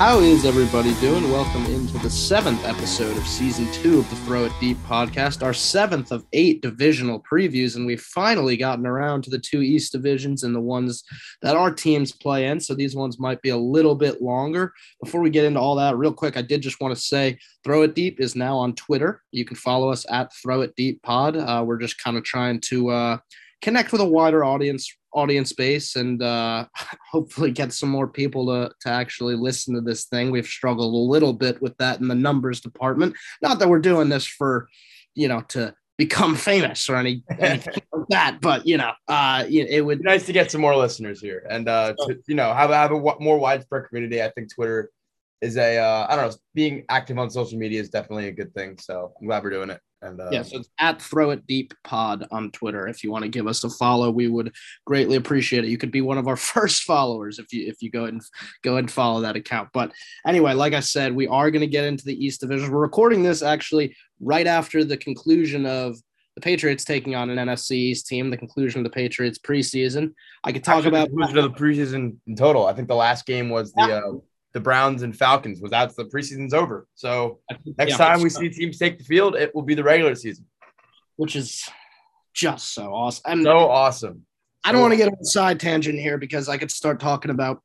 How is everybody doing? Welcome into the seventh episode of season two of the Throw It Deep podcast, our seventh of eight divisional previews, and we've finally gotten around to the two East divisions and the ones that our teams play in. So these ones might be a little bit longer. Before we get into all that, real quick, I did just want to say Throw It Deep is now on Twitter. You can follow us at Throw It Deep Pod. Uh, we're just kind of trying to uh, connect with a wider audience audience base and uh, hopefully get some more people to, to actually listen to this thing. We've struggled a little bit with that in the numbers department. Not that we're doing this for, you know, to become famous or any, anything like that, but you know, uh, it would be nice to get some more listeners here and uh, to, you know have have a more widespread community. I think Twitter is a uh, I don't know being active on social media is definitely a good thing. So I'm glad we're doing it. And uh, yeah, so it's at Throw It Deep Pod on Twitter. If you want to give us a follow, we would greatly appreciate it. You could be one of our first followers if you if you go and go and follow that account. But anyway, like I said, we are going to get into the East Division. We're recording this actually right after the conclusion of the Patriots taking on an NFC East team, the conclusion of the Patriots preseason. I could talk actually, about the conclusion of the preseason in total. I think the last game was the. Uh, the Browns and Falcons was out. The preseason's over. So next yeah, time we see teams take the field, it will be the regular season, which is just so awesome. And so awesome. I don't want to get on a side tangent here because I could start talking about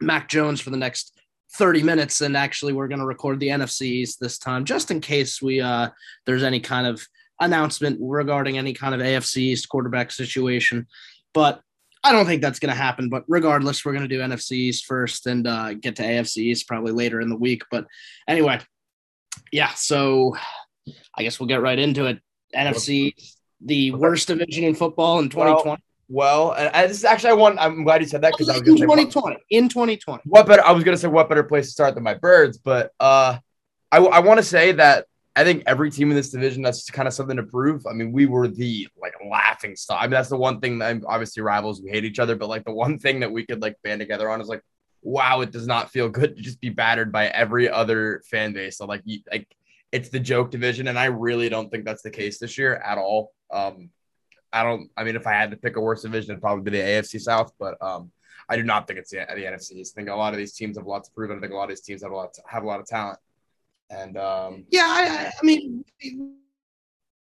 Mac Jones for the next 30 minutes, and actually we're going to record the NFCs this time, just in case we uh there's any kind of announcement regarding any kind of AFC East quarterback situation. But I don't think that's going to happen, but regardless, we're going to do NFCs first and uh, get to AFCs probably later in the week. But anyway, yeah. So I guess we'll get right into it. NFC, the worst division in football in 2020. Well, well and this is actually I want. I'm glad you said that because I was going to say. 2020. in 2020. What better? I was going to say what better place to start than my birds, but uh, I I want to say that I think every team in this division that's kind of something to prove. I mean, we were the like laughing stock. I mean, that's the one thing that obviously rivals we hate each other, but like the one thing that we could like band together on is like, wow, it does not feel good to just be battered by every other fan base. So like, you, like it's the joke division, and I really don't think that's the case this year at all. Um, I don't. I mean, if I had to pick a worse division, it'd probably be the AFC South, but um, I do not think it's the, the NFC. I think a lot of these teams have a lot to prove, and I think a lot of these teams have a lot to, have a lot of talent. And um, yeah, I, I mean,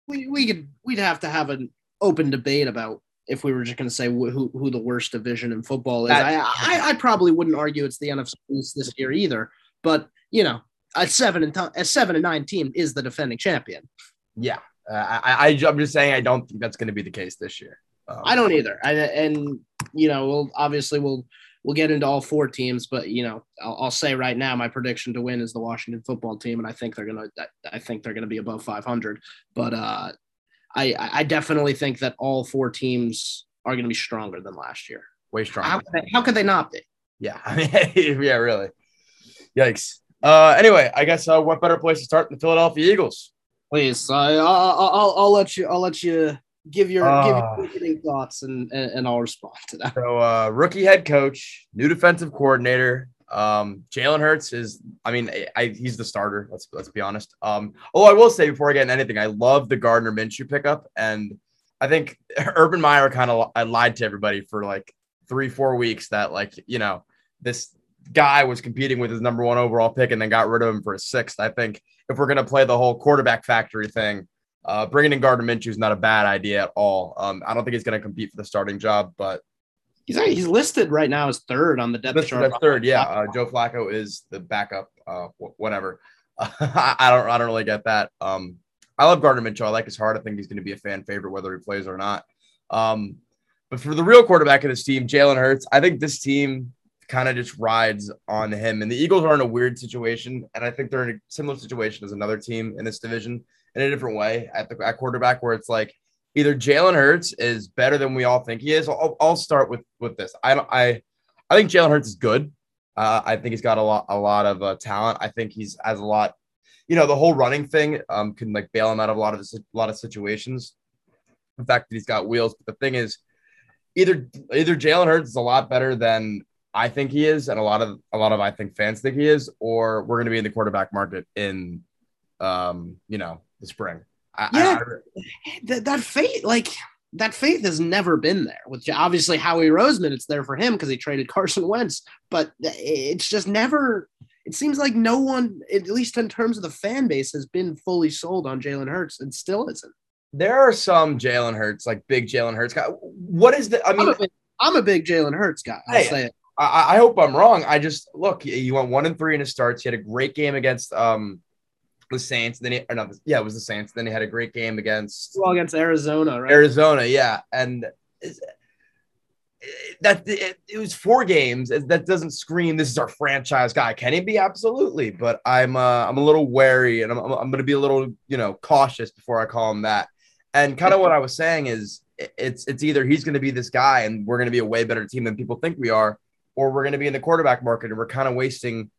we we could we'd have to have an open debate about if we were just going to say who who the worst division in football is. I, I, I probably wouldn't argue it's the NFC this year either. But you know, a seven and a seven and nine team is the defending champion. Yeah, uh, I, I I'm just saying I don't think that's going to be the case this year. Um, I don't either. I, and you know, we'll obviously we'll we'll get into all four teams, but you know, I'll, I'll, say right now, my prediction to win is the Washington football team, and I think they're gonna, I think they're gonna be above 500. But uh, I, I definitely think that all four teams are gonna be stronger than last year. Way stronger. How could they, how could they not be? Yeah, I mean, yeah, really. Yikes. Uh, anyway, I guess uh, what better place to start than the Philadelphia Eagles? Please, I, I'll, I'll, I'll let you, I'll let you give your uh, give your thoughts and, and, and I'll respond to that. So uh, rookie head coach, new defensive coordinator. Um, Jalen Hurts is, I mean, I, I, he's the starter. Let's let's be honest. Um, oh, I will say before I get into anything, I love the Gardner Minshew pickup, and I think Urban Meyer kind of I lied to everybody for like three four weeks that like you know this guy was competing with his number one overall pick and then got rid of him for a sixth. I think if we're gonna play the whole quarterback factory thing, uh, bringing in Gardner Minshew is not a bad idea at all. Um, I don't think he's going to compete for the starting job, but he's he's listed right now as third on the depth chart. third, yeah. Uh, Joe Flacco is the backup. Uh, whatever. I don't I don't really get that. Um, I love Gardner Minshew. I like his heart. I think he's going to be a fan favorite whether he plays or not. Um, but for the real quarterback of this team, Jalen Hurts, I think this team kind of just rides on him. And the Eagles are in a weird situation, and I think they're in a similar situation as another team in this division in a different way at the at quarterback, where it's like either Jalen Hurts is better than we all think he is. I'll, I'll start with with this. I don't. I I think Jalen Hurts is good. Uh, I think he's got a lot a lot of uh, talent. I think he's has a lot. You know, the whole running thing um, can like bail him out of a lot of a lot of situations. The fact that he's got wheels, but the thing is, either either Jalen Hurts is a lot better than I think he is, and a lot of a lot of I think fans think he is, or we're going to be in the quarterback market in, um, you know, the spring. I, yeah, I, that, that faith, like that faith has never been there. With obviously Howie Roseman, it's there for him because he traded Carson Wentz, but it's just never. it seems like no one, at least in terms of the fan base, has been fully sold on Jalen Hurts and still isn't. There are some Jalen Hurts, like big Jalen Hurts guy. What is the? I mean, I'm a big, I'm a big Jalen Hurts guy. I'll Hey, say it. I, I hope I'm wrong. I just look. You went one and three in his starts. He had a great game against um the Saints. Then he, or no, yeah, it was the Saints. Then he had a great game against Well, against Arizona, right? Arizona. Yeah, and that it, it was four games. That doesn't scream this is our franchise guy. Can he be? Absolutely, but I'm uh, I'm a little wary, and I'm I'm, I'm going to be a little you know cautious before I call him that. And kind of what I was saying is, it's it's either he's going to be this guy, and we're going to be a way better team than people think we are, or we're going to be in the quarterback market, and we're kind of wasting.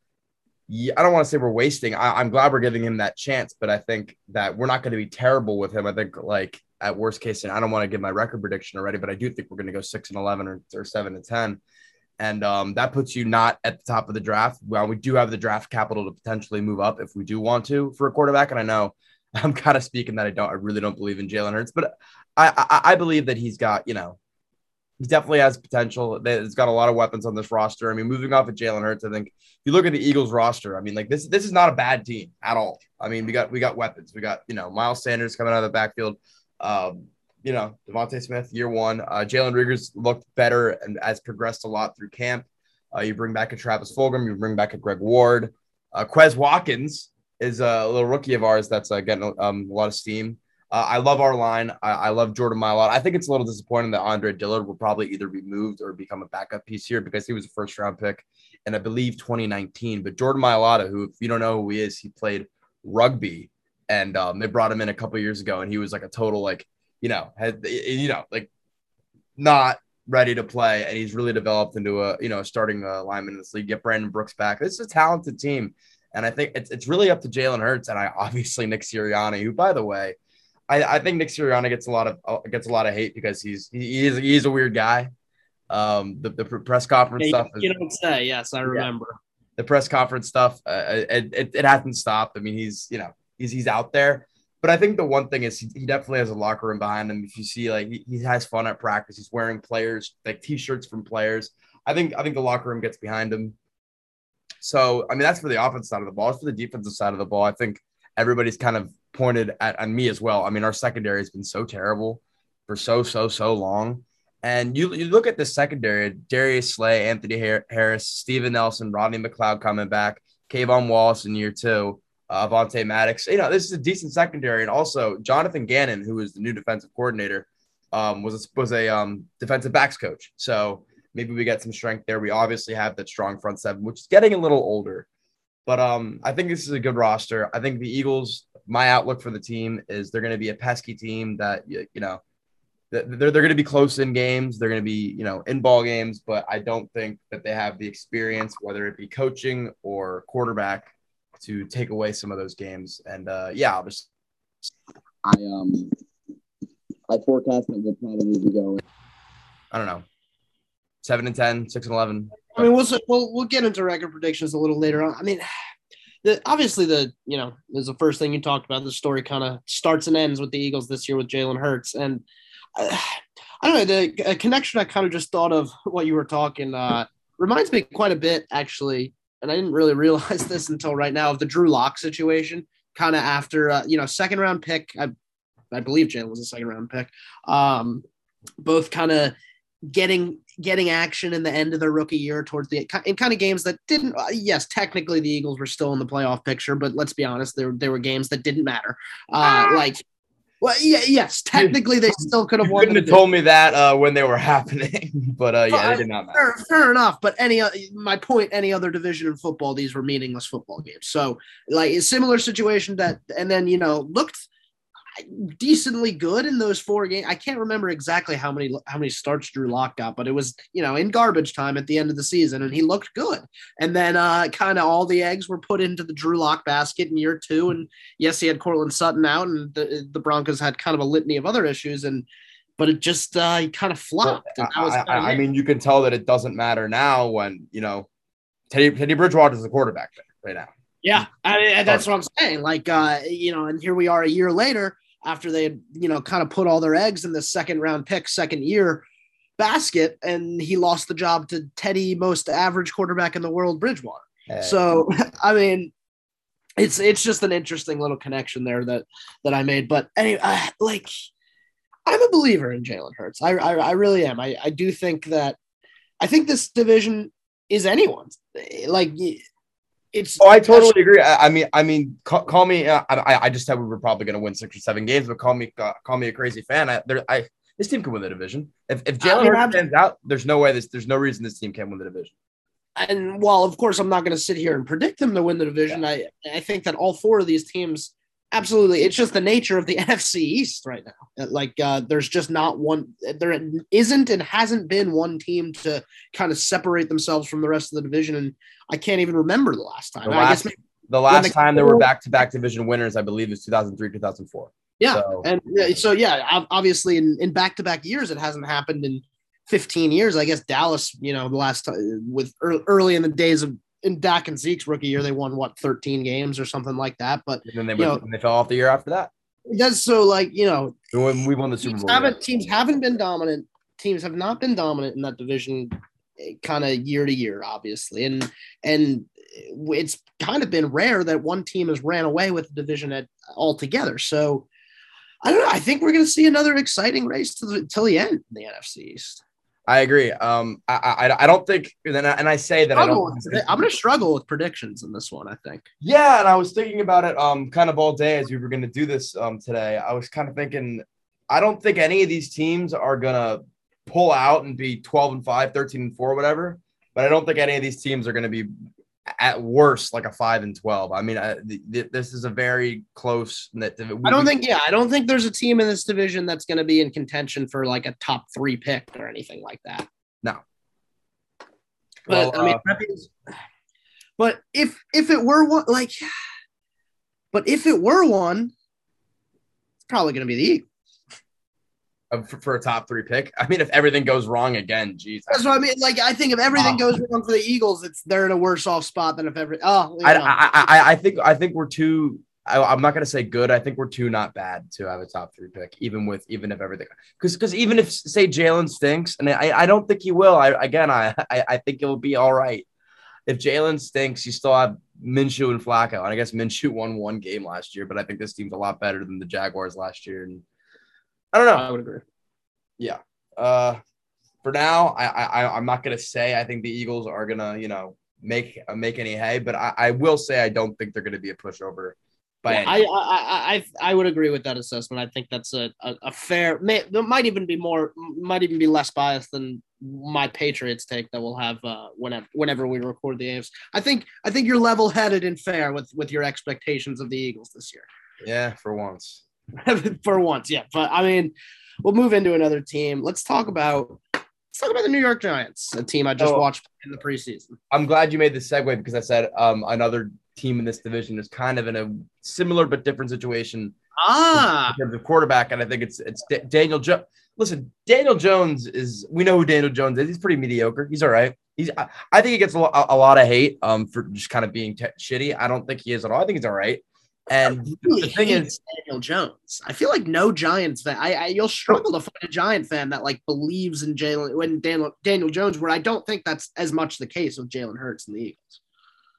I don't want to say we're wasting. I, I'm glad we're giving him that chance, but I think that we're not going to be terrible with him. I think like at worst case, and I don't want to give my record prediction already, but I do think we're going to go six and eleven or, or seven and ten, and um, that puts you not at the top of the draft. Well, we do have the draft capital to potentially move up if we do want to for a quarterback, and I know I'm kind of speaking that I don't, I really don't believe in Jalen Hurts, but I, I, I believe that he's got, you know, he definitely has potential. It's got a lot of weapons on this roster. I mean, moving off of Jalen Hurts, I think if you look at the Eagles roster, I mean, like this, this is not a bad team at all. I mean, we got we got weapons. We got you know Miles Sanders coming out of the backfield. Um, you know DeVonta Smith year one. Uh, Jalen Reagor looked better and has progressed a lot through camp. Uh, you bring back a Travis Fulgham. You bring back a Greg Ward. Uh, Quez Watkins is a little rookie of ours that's uh, getting um, a lot of steam. Uh, I love our line. I, I love Jordan Mailata. I think it's a little disappointing that Andre Dillard will probably either be moved or become a backup piece here because he was a first round pick in, I believe, 2019. But Jordan Mailata, who, if you don't know who he is, he played rugby and um, they brought him in a couple years ago and he was like a total, like, you know, had, you know, like not ready to play. And he's really developed into a, you know, starting uh, lineman in this league. Get Brandon Brooks back. This is a talented team. And I think it's, it's really up to Jalen Hurts and I obviously Nick Sirianni, who, by the way, I, I think Nick Sirianni gets a lot of uh, gets a lot of hate because he's he, he is he's a weird guy. Um, the, the press conference Yeah, stuff, you, is, don't say. Yes, I remember. the press conference stuff, uh, it, it it hasn't stopped. I mean, he's you know he's he's out there, but I think the one thing is he, he definitely has a locker room behind him. If you see like he, he has fun at practice, he's wearing players like t-shirts from players. I think I think the locker room gets behind him. So I mean that's for the offense side of the ball. It's for the defensive side of the ball, I think everybody's kind of pointed at me as well. I mean, our secondary has been so terrible for so so so long. And you, you look at the secondary: Darius Slay, Anthony Harris, Steven Nelson, Rodney McLeod coming back, K'Von Wallace in year two, uh, Maddox. You know, this is a decent secondary, and also Jonathan Gannon, who is the new defensive coordinator, um, was a, was a um, defensive backs coach. So maybe we get some strength there. We obviously have that strong front seven, which is getting a little older. But um, I think this is a good roster. I think the Eagles, my outlook for the team is they're going to be a pesky team that, you, you know, they're, they're going to be close in games. They're going to be, you know, in ball games, but I don't think that they have the experience, whether it be coaching or quarterback, to take away some of those games. And uh, yeah, I'll just, I um I forecast that we'll probably be going. I don't know, seven and 10, 6 and 11. I mean, we'll we'll we'll get into record predictions a little later on. I mean, the obviously the you know is the first thing you talked about. The story kind of starts and ends with the Eagles this year with Jalen Hurts, and uh, I don't know the connection. I kind of just thought of what you were talking. Uh, reminds me quite a bit actually, and I didn't really realize this until right now of the Drew Lock situation. Kind of after uh, you know second round pick. I I believe Jalen was a second round pick. Um, both kind of getting getting action in the end of their rookie year towards the in kind of games that didn't uh, yes technically the eagles were still in the playoff picture but let's be honest there, there were games that didn't matter uh like well yeah yes technically they still could have You won couldn't have told me that uh, when they were happening, but uh, yeah, they did not matter. Fair, fair enough, but any o- my point, any other division in football, these were meaningless football games. So, like a similar situation that, and then you know looked decently good in those four games. I can't remember exactly how many how many starts Drew Lock got, but it was you know in garbage time at the end of the season, and he looked good. And then uh, kind of all the eggs were put into the Drew Lock basket in year two. And yes, he had Courtland Sutton out, and the the Broncos had kind of a litany of other issues, and but it just uh, he kind of flopped. Well, and that was I, I- I mean, you can tell that it doesn't matter now when you know Teddy Teddy Bridgewater is the quarterback right now. Yeah, I mean, that's what I'm saying. Like, uh, you know, and here we are a year later after they had, you know, kind of put all their eggs in the second round pick, second year basket, and he lost the job to Teddy, most average quarterback in the world, Bridgewater. Hey. So I mean, it's it's just an interesting little connection there that that I made. But anyway, I, like I'm a believer in Jalen Hurts. I, I I really am. I I do think that I think this division is anyone's. Like it's. Oh, I totally agree. I, I mean, I mean, call, call me. Uh, I, I just said we were probably going to win six or seven games, but call me, uh, call me a crazy fan. I, there, I this team can win the division. If, if Jalen I mean, Hurts stands out, there's no way this. There's no reason this team can't win the division. and while of course I'm not going to sit here and predict them to win the division, I I think that all four of these teams absolutely it's just the nature of the NFC East right now. Like uh, there's just not one there isn't and hasn't been one team to kind of separate themselves from the rest of the division and I can't even remember the last time. The I last, guess the last the- time there were back to back division winners, I believe, is 2003, 2004. Yeah, So- and yeah, so yeah, obviously in in back to back years it hasn't happened in 15 years. I guess Dallas, you know, the last time with early in the days of in Dak and Zeke's rookie year, they won what 13 games or something like that. But And then they, went, know- and they fell off the year after that. that's so like you know when we won the Super teams Bowl. haven't teams haven't been dominant. Teams have not been dominant in that division, eh, kind of year to year, obviously, and and it's kind of been rare that one team has ran away with the division at altogether. So I don't know. I think we're going to see another exciting race to the till the end in the NFC East. I agree. Um, I, I, I don't think, and I, and I say that I Struggle don't. with- I'm going to struggle with predictions in this one. I think. Yeah, and I was thinking about it um kind of all day as we were going to do this um today. I was kind of thinking I don't think any of these teams are going to pull out and be 12 and 5, 13 and 4 whatever, but I don't think any of these teams are going to be at worst like a 5 and 12. I mean, I, th- th- this is a very close I don't think. Yeah, I don't think there's a team in this division that's going to be in contention for like a top three pick or anything like that. No. But Well, I mean, uh, but if if it were one, like, but if it were one, it's probably going to be the Eagles. For, for a top 3 pick. I mean, if everything goes wrong again, geez. That's what I mean. Like, I think if everything Wow. goes wrong for the Eagles, it's they're in a worse off spot than if every. Oh, I. I, I, I think I think we're too. I, I'm not gonna say good. I think we're too not bad to have a top three pick, even with even if everything. Because because even if say Jalen stinks, and I, I don't think he will. I again I, I I think it'll be all right. If Jalen stinks, you still have Minshew and Flacco, and I guess Minshew won one game last year, but I think this team's a lot better than the Jaguars last year. And I don't know. I would agree. Yeah. Uh, for now, I, I I'm not gonna say I think the Eagles are gonna you know make uh, make any hay, but I, I will say I don't think they're gonna be a pushover by Yeah, any. I, I, I, I would agree with that assessment. I think that's a, a, a fair. May, might even be more. Might even be less biased than my Patriots take that we'll have uh, whenever whenever we record the games. I think I think you're level headed and fair with with your expectations of the Eagles this year. yeah, for once. For once, yeah. But I mean, we'll move into another team. Let's talk about let's talk about the New York Giants, a team I just Oh. watched in the preseason. I'm glad you made the segue because I said um another team in this division is kind of in a similar but different situation Ah, in terms of quarterback, and I think it's it's Da- Daniel Jones. Listen, Daniel Jones is we know who Daniel Jones is. He's pretty mediocre. He's all right. He's I, I think he gets a, lo- a lot of hate um for just kind of being t- shitty. I don't think he is at all. I think he's all right. And really the thing is, Daniel Jones. I feel like no Giants fan. I, I you'll struggle to find a Giant fan that like believes in Jalen when Daniel Daniel Jones. Where I don't think that's as much the case with Jalen Hurts and the Eagles.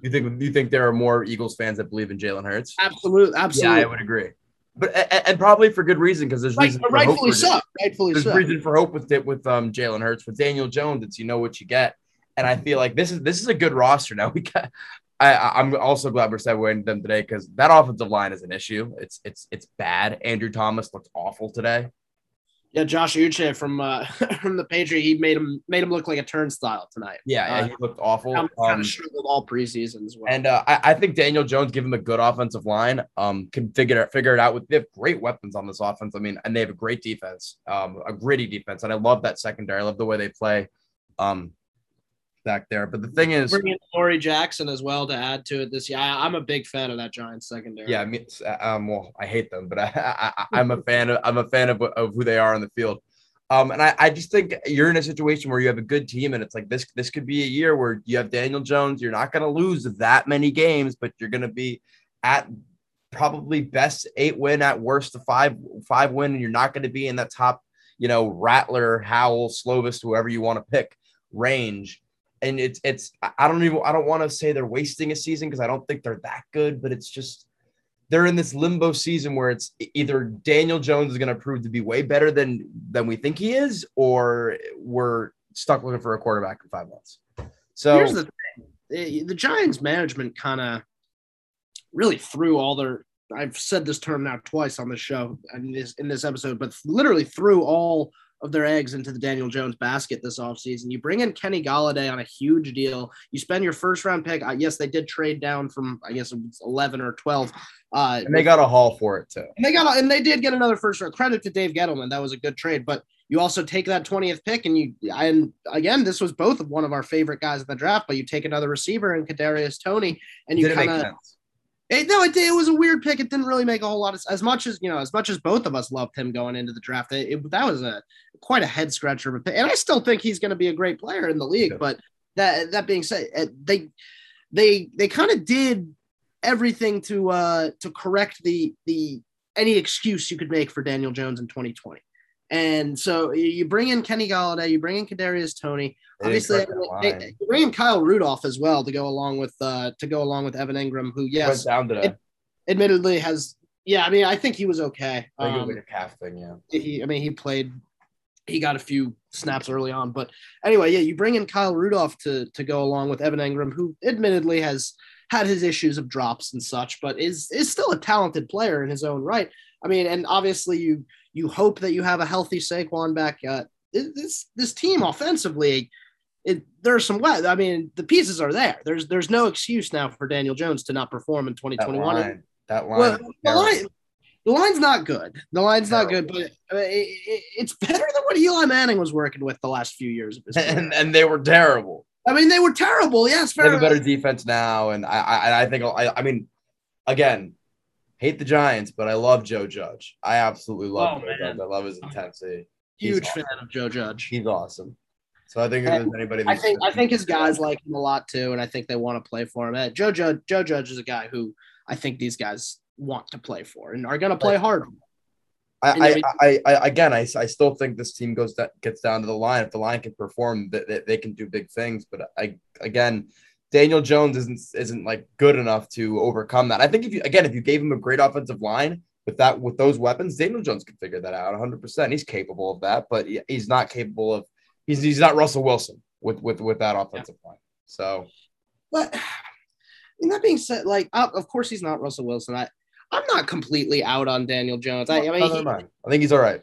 you think you think there are more Eagles fans that believe in Jalen Hurts? Absolutely, Yeah, absolutely. I would agree. But and, and probably for good reason because there's Right, reason for hope rightfully so. Rightfully There's so. reason for hope with it with um Jalen Hurts with Daniel Jones. It's you know what you get, and I feel like this is this is a good roster now. We got. I, I'm also glad we're segueing them today because that offensive line is an issue. It's it's it's bad. Andrew Thomas looks awful today. Yeah, Josh Uche from uh, from the Patriot, he made him made him look like a turnstile tonight. Yeah, yeah Uh, he looked awful. Kind of Um, struggled all preseason as well. And uh, I, I think Daniel Jones, give him a good offensive line, um, can figure it figure it out. With they have great weapons on this offense. I mean, and they have a great defense, um, a gritty defense, and I love that secondary. I love the way they play, um, back there. But the thing is, Bringing in Adoree Jackson as well to add to it this year. I, I'm a big fan of that Giants secondary. yeah, I mean, uh, um, well, I hate them, but I, I, I'm a fan of I'm a fan of, of who they are on the field. Um, and I, I just think you're in a situation where you have a good team, and it's like this. This could be a year where you have Daniel Jones. You're not going to lose that many games, but you're going to be at probably best eight win, at worst a five five win, and you're not going to be in that top, you know, Rattler, Howell, Slovis, whoever you want to pick range. And it's it's I don't even I don't want to say they're wasting a season because I don't think they're that good, but it's just they're in this limbo season where it's either Daniel Jones is going to prove to be way better than than we think he is, or we're stuck looking for a quarterback in five months. So here's the thing: the Giants management kind of really threw all their. I've said this term now twice on the show in this in this episode, but literally threw all of their eggs into the Daniel Jones basket this offseason. You bring in Kenny Golladay on a huge deal. You spend your first round pick. Uh, yes, they did trade down from I guess it was 11 or 12. Uh, and they got a haul for it too. And they got and they did get another first round. Credit to Dave Gettleman. That was a good trade, but you also take that 20th pick and you and again this was both of one of our favorite guys in the draft, but you take another receiver in Kadarius Toney, and you kind of it, no, it, it was a weird pick. It didn't really make a whole lot of as much as you know, as much as both of us loved him going into the draft. It, it that was a quite a head scratcher of a pick, and I still think he's going to be a great player in the league. Yeah. But that that being said, uh, they they they kind of did everything to uh to correct the the any excuse you could make for Daniel Jones in 2020. And so you bring in Kenny Golladay, you bring in Kadarius Toney. Obviously, you bring in Kyle Rudolph as well to go along with uh, to go along with Evan Engram, who yes. It, admittedly has yeah. I mean, I think he was okay. I think um, it was like a calf thing. Yeah. He, I mean, he played. He got a few snaps early on, but anyway, yeah. You bring in Kyle Rudolph to to go along with Evan Engram, who admittedly has had his issues of drops and such, but is is still a talented player in his own right. I mean, and obviously you you hope that you have a healthy Saquon back. Uh, this this team offensively, it, there's some. I mean, the pieces are there. There's there's no excuse now for Daniel Jones to not perform in 2021. That line, that line, well, the line, the line's not good. The line's not good, but it, it, it's better than what Eli Manning was working with the last few years of his and, and they were terrible. I mean, they were terrible. Yes, they have a better defense now, and I, I, I think I, I mean, again, hate the Giants, but I love Joe Judge. I absolutely love oh, Joe man. Judge. I love his intensity. Huge awesome. fan of Joe Judge. He's awesome. So I think if there's anybody, I think I think his guys like him a lot too, and I think they want to play for him. Joe Judge, Joe Judge is a guy who I think these guys want to play for and are going to play hard. I, I, I, I, again, I, I still think this team goes that gets down to the line. If the line can perform, that they, they can do big things. But I, again, Daniel Jones isn't isn't like good enough to overcome that. I think if you again if you gave him a great offensive line with that with those weapons, Daniel Jones could figure that out 100. percent He's capable of that, but he's not capable of he's he's not Russell Wilson with with with that offensive yeah. line. So, but and that being said, like uh, of course he's not Russell Wilson. I I'm not completely out on Daniel Jones. I, I mean, he, I think he's all right.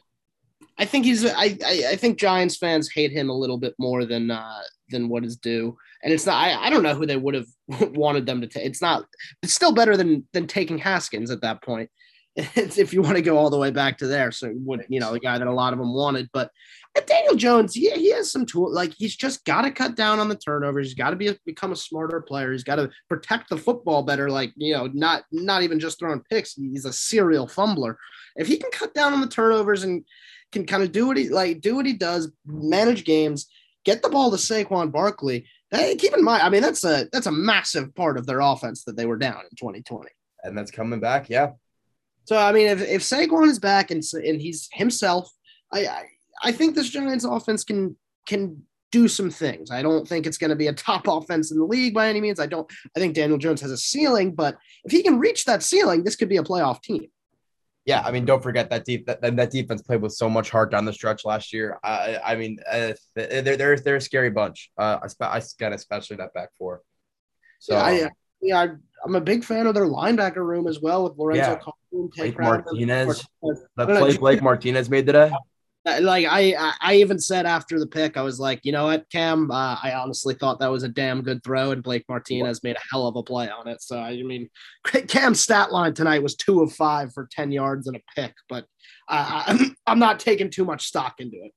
I think he's. I, I, I think Giants fans hate him a little bit more than uh, than what is due. And it's not. I, I don't know who they would have wanted them to take. It's not. It's still better than than taking Haskins at that point. It's, if you want to go all the way back to there, so would you know the guy that a lot of them wanted, but Daniel Jones, yeah, he has some tool. Like he's just got to cut down on the turnovers. He's got to be a, become a smarter player. He's got to protect the football better. Like you know, not not even just throwing picks. He's a serial fumbler. If he can cut down on the turnovers and can kind of do what he like, do what he does, manage games, get the ball to Saquon Barkley. Hey, keep in mind, I mean, that's a that's a massive part of their offense that they were down in 2020. And that's coming back, yeah. So I mean, if, if Saquon is back and and he's himself, I, I I think this Giants offense can can do some things. I don't think it's going to be a top offense in the league by any means. I don't. I think Daniel Jones has a ceiling, but if he can reach that ceiling, this could be a playoff team yeah, I mean, don't forget that deep that, that defense played with so much heart down the stretch last year. I, I mean, uh, they're they're they're a scary bunch. Uh, I, I especially that back four. So yeah, I, yeah, I'm a big fan of their linebacker room as well with Lorenzo yeah. Blake Martinez. That play Blake Martinez made today. Uh, like I, I even said after the pick, I was like, you know what, Cam, uh, I honestly thought that was a damn good throw, and Blake Martinez made a hell of a play on it. So I mean, Cam's stat line tonight was two of five for ten yards and a pick, but uh, I'm, I'm not taking too much stock into it.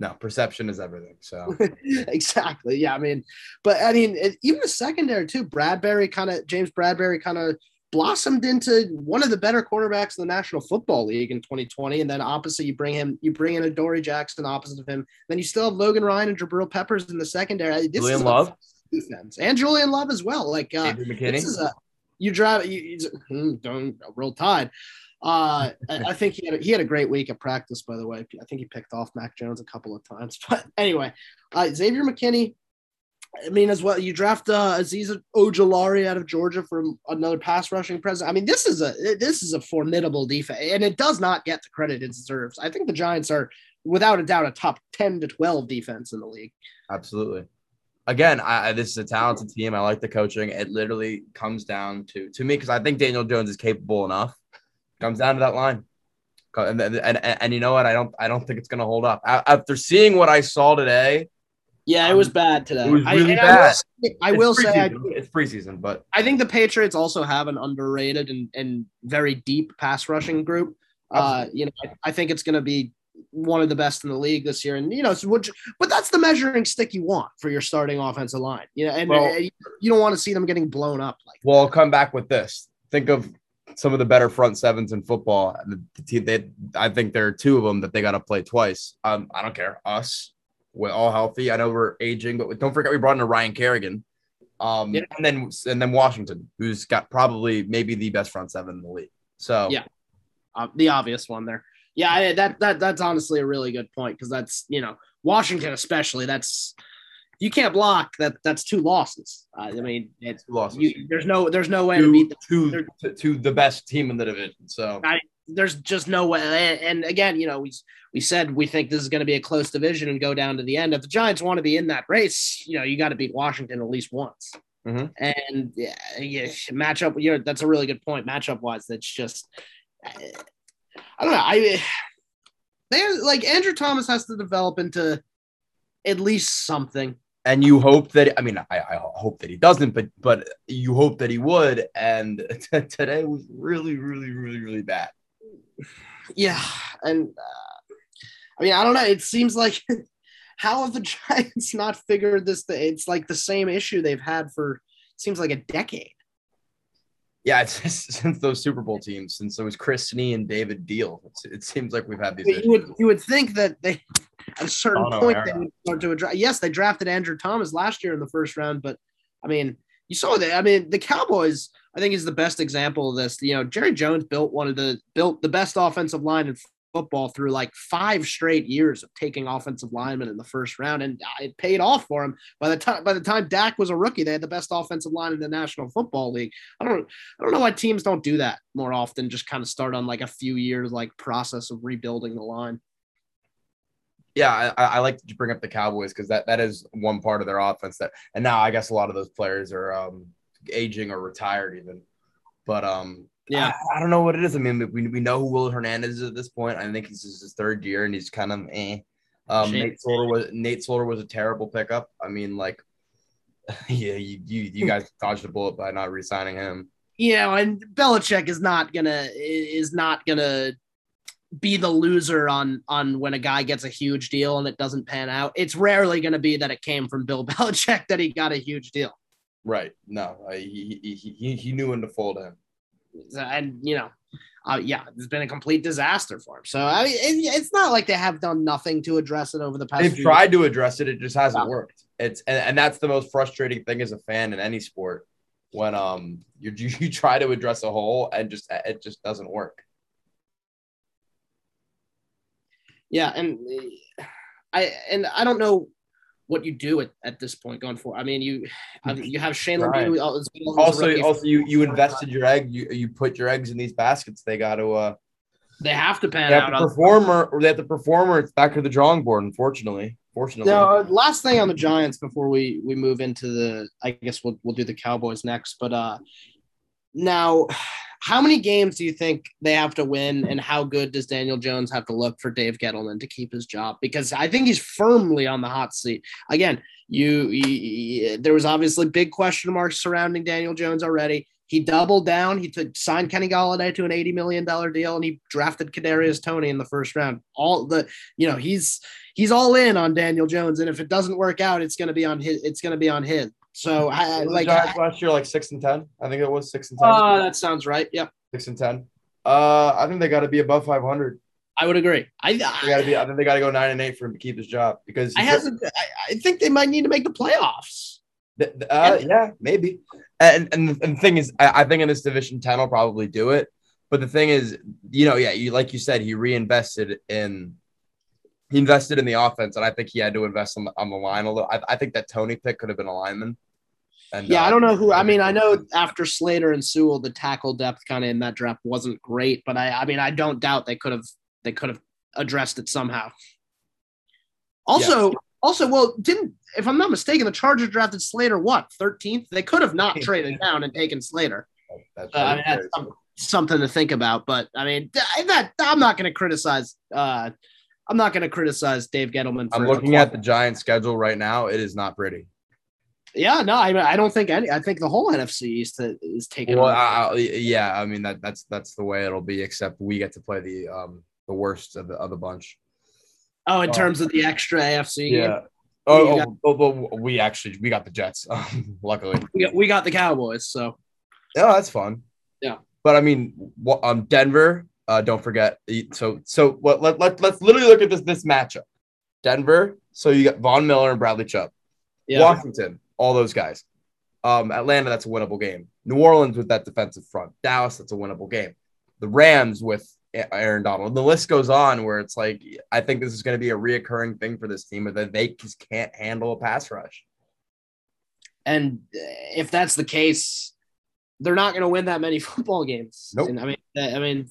No, perception is everything. So exactly, yeah. I mean, but I mean, it, even the secondary too. Bradberry kind of James Bradberry kind of blossomed into one of the better quarterbacks in the National Football League in 2020. And then opposite, you bring him, you bring in Adoree Jackson opposite of him. Then you still have Logan Ryan and Jabril Peppers in the secondary. This Julian Love defense and Julian Love as well. Like uh, this is a you drive you, you hmm, don't real tide. Uh, I, I, think he had a, he had a great week at practice. By the way, I think he picked off Mac Jones a couple of times. But anyway, uh, Xavier McKinney, I mean, as well, you draft uh, Azeez Ojulari out of Georgia from another pass rushing presence. I mean, this is a this is a formidable defense, and it does not get the credit it deserves. I think the Giants are, without a doubt, a top ten to twelve defense in the league. Absolutely. Again, I, this is a talented team. I like the coaching. It literally comes down to to me because I think Daniel Jones is capable enough. Comes down to that line. And, and, and, and you know what? I don't I don't think it's going to hold up. After seeing what I saw today, yeah, it was bad today. It was really I, bad. I will say, I will say I, it's preseason, but I think the Patriots also have an underrated and, and very deep pass rushing group. Uh, you know, I, I think it's going to be one of the best in the league this year, and you know, so which, but that's the measuring stick you want for your starting offensive line. You know, and, well, you don't want to see them getting blown up. Like, well, I'll come back with this. Think of some of the better front sevens in football. The, the team, they, I think there are two of them that they got to play twice. Um, I don't care. Us, we're all healthy. I know we're aging, but don't forget we brought in a Ryan Kerrigan. Um, yeah. and then and then Washington, who's got probably maybe the best front seven in the league. So yeah, uh, the obvious one there. Yeah, I, that that that's honestly a really good point because that's you know Washington especially. That's you can't block that. That's two losses. Uh, I mean, it's two losses. You, there's no there's no way to, to beat the, to, to the best team in the division. So I, there's just no way. And, again, you know, we we said we think this is going to be a close division and go down to the end. If the Giants want to be in that race, you know, you got to beat Washington at least once. Mm-hmm. And yeah, yeah, matchup. you that's a really good point. Matchup wise, that's just I don't know. I they like Andrew Thomas has to develop into at least something. And you hope that I mean I, I hope that he doesn't, but but you hope that he would. And t- today was really really really really bad. Yeah, and uh, I mean I don't know. It seems like how have the Giants not figured this? It's like the same issue they've had for seems like a decade. Yeah, it's since those Super Bowl teams, since it was Chris Snee and David Diehl. it seems like we've had these. You would, you would think that they, at a certain oh, no, point, they would start to address. Yes, they drafted Andrew Thomas last year in the first round, but I mean, you saw that. I mean, the Cowboys, I think, is the best example of this. You know, Jerry Jones built one of the built the best offensive line in football through like five straight years of taking offensive linemen in the first round, and uh, it paid off for him. By the time by the time Dak was a rookie, they had the best offensive line in the National Football League. I don't I don't know why teams don't do that more often. Just kind of start on like a few years like process of rebuilding the line. Yeah, I, I like to bring up the Cowboys because that that is one part of their offense that, and now I guess a lot of those players are um, aging or retired even. But um, yeah, I, I, don't know what it is. I mean, we, we know who Will Hernandez is at this point. I think he's his third year and he's kind of eh. Um, Nate Solder was Nate Solder was a terrible pickup. I mean, like, yeah, you you, you guys dodged a bullet by not re-signing him. You know, and Belichick is not gonna is not gonna be the loser on on when a guy gets a huge deal and it doesn't pan out. It's rarely going to be that it came from Bill Belichick that he got a huge deal. Right. No, he, he, he, he knew when to fold in and you know, uh, yeah, it's been a complete disaster for him. So I mean, it, it's not like they have done nothing to address it over the past. They've tried years. to address it; it just hasn't worked. It's and, and that's the most frustrating thing as a fan in any sport when um you you try to address a hole and just it just doesn't work. Yeah, and I and I don't know what you do at, at this point going forward. I mean, you you have Shane right. Lemieux. Also, also you you invested your egg. You you put your eggs in these baskets. They got to. uh They have to pan out. performer, or they have the performer. It's back to the drawing board. Unfortunately, fortunately. Now, last thing on the Giants before we we move into the. I guess we'll we'll do the Cowboys next, but uh now how many games do you think they have to win, and how good does Daniel Jones have to look for Dave Gettleman to keep his job? Because I think he's firmly on the hot seat. Again, you, you there was obviously big question marks surrounding Daniel Jones already. He doubled down. He took signed Kenny Golladay to an eighty million dollar deal, and he drafted Kadarius Toney in the first round. All the, you know, he's he's all in on Daniel Jones, and if it doesn't work out, it's going to be on his. It's going to be on his. So I like last year, like six and ten. I think it was six and ten. Uh, that sounds right. Yep. Six and ten. Uh, I think they got to be above five hundred. I would agree. I, I got to be. I think they got to go nine and eight for him to keep his job because I hasn't. I, I think they might need to make the playoffs. Uh, yeah, maybe. And and, and the thing is, I, I think in this division, ten will probably do it. But the thing is, you know, yeah, you like you said, he reinvested in he invested in the offense, and I think he had to invest on the, on the line a little. I, I think that Toney pick could have been a lineman. And, yeah, uh, I don't know who. I mean, I know after Slater and Sewell, the tackle depth kind of in that draft wasn't great, but I, I mean, I don't doubt they could have they could have addressed it somehow. Also, yeah. also, well, didn't if I'm not mistaken, the Chargers drafted Slater what 13th? They could have not traded down and taken Slater. That's, uh, I mean, that's some, something to think about. But I mean, that I'm not going to criticize. Uh, I'm not going to criticize Dave Gettleman. I'm looking at the Giants' schedule right now. It is not pretty. Yeah, no, I, I don't think any. I think the whole NFC East is taken. Well, I, I, yeah, I mean that that's that's the way it'll be. Except we get to play the um the worst of the other bunch. Oh, in um, terms of the extra AFC. Yeah. Game? Oh, oh, oh, oh, we actually we got the Jets. luckily, we got, we got the Cowboys. So. Yeah, that's fun. Yeah. But I mean, what, um, Denver. Uh, don't forget. So so what? Let, let let's literally look at this this matchup. Denver. So you got Von Miller and Bradley Chubb. Yeah. Washington. All those guys. Um, Atlanta. That's a winnable game. New Orleans with that defensive front. Dallas. That's a winnable game. The Rams with Aaron Donald. The list goes on where it's like I think this is going to be a reoccurring thing for this team that they just can't handle a pass rush. And if that's the case, they're not going to win that many football games. Nope. And I mean, I mean,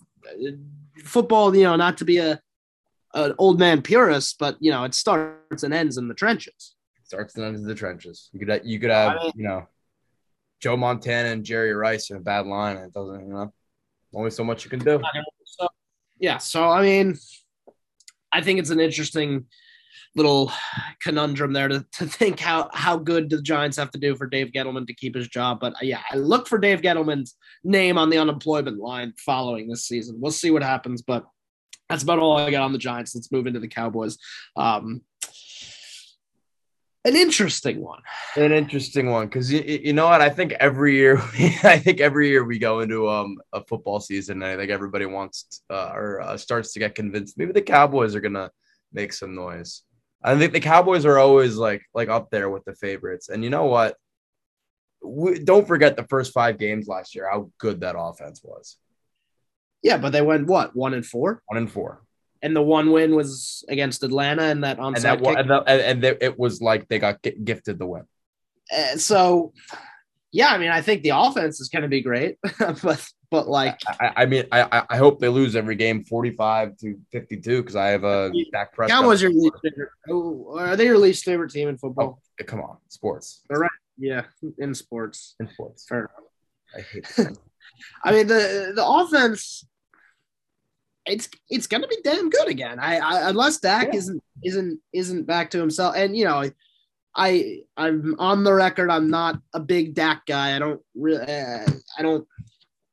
football. You know, not to be a an old man purist, but you know, it starts and ends in the trenches. Starts and ends in the trenches. You could you could have I mean, you know Joe Montana and Jerry Rice in a bad line, and it doesn't you know only so much you can do. So, yeah, so I mean, I think it's an interesting little conundrum there to, to think how how good the Giants have to do for Dave Gettleman to keep his job. But uh, yeah, I look for Dave Gettleman's name on the unemployment line following this season. We'll see what happens, but that's about all I got on the Giants. Let's move into the Cowboys. Um, an interesting one. An interesting one because you, you know what I think every year I think every year we go into um a football season and I think everybody wants uh, or uh, starts to get convinced maybe the Cowboys are gonna make some noise. I think the Cowboys are always like like up there with the favorites. And you know what? We, don't forget the first five games last year, how good that offense was. Yeah, but they went what one and four? One and four. And the one win was against Atlanta, and that onside and that, kick. And, the, and the, it was like they got gifted the win. Uh, so, yeah, I mean, I think the offense is going to be great, but but like, I, I, mean, I I hope they lose every game, forty-five to fifty-two, because I have a Dak Prescott. Cowboys your least favorite. Oh, are they your least favorite team in football? Oh, come on, sports. All right, yeah, in sports. In sports, fair enough. I hate. I mean the the offense. It's it's gonna be damn good again. I, I unless Dak yeah. isn't isn't isn't back to himself, and you know, I I'm on the record. I'm not a big Dak guy. I don't really. Uh, I don't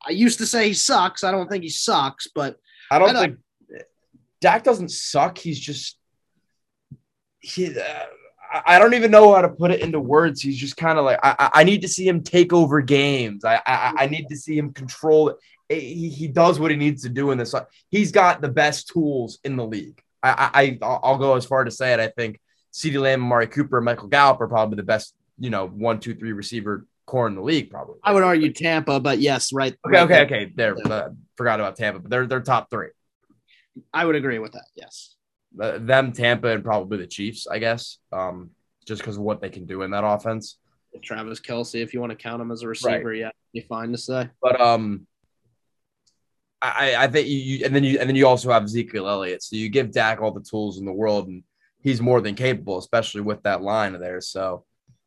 I used to say he sucks. I don't think he sucks, but I don't, I don't think Dak doesn't suck. He's just he. Uh, I don't even know how to put it into words. He's just kind of like I, I need to see him take over games. I, I, I need to see him control it. He, he does what he needs to do in this. He's got the best tools in the league. I, I I'll go as far to say it. I think CeeDee Lamb, Amari Cooper, Michael Gallup are probably the best, you know, one, two, three receiver core in the league, probably. I would argue Tampa, but yes, right. Okay, right okay, there. okay. There, yeah. uh, forgot about Tampa, but they're they're top three. I would agree with that. Yes. Uh, them, Tampa, and probably the Chiefs, I guess. Um, just because of what they can do in that offense. Travis Kelce, if you want to count him as a receiver, right. yeah, be fine to say. But um, I I think you and then you and then you also have Ezekiel Elliott, so you give Dak all the tools in the world, and he's more than capable, especially with that line there. So,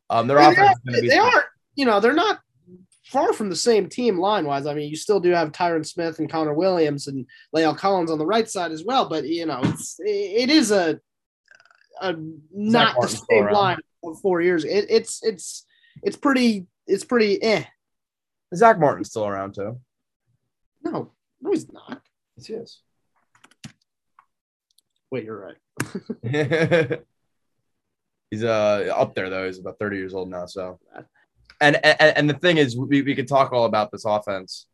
um, their offense are, they are you know, they're not far from the same team line wise. I mean, you still do have Tyron Smith and Connor Williams and La'el Collins on the right side as well, but you know, it's it is a, a not the same line of four years. It, it's it's it's pretty it's pretty eh. Zack Martin's still around too. No, no, he's not. Yes, he is. Wait, you're right. he's uh up there though. He's about 30 years old now, so and, and and the thing is, we, we could talk all about this offense.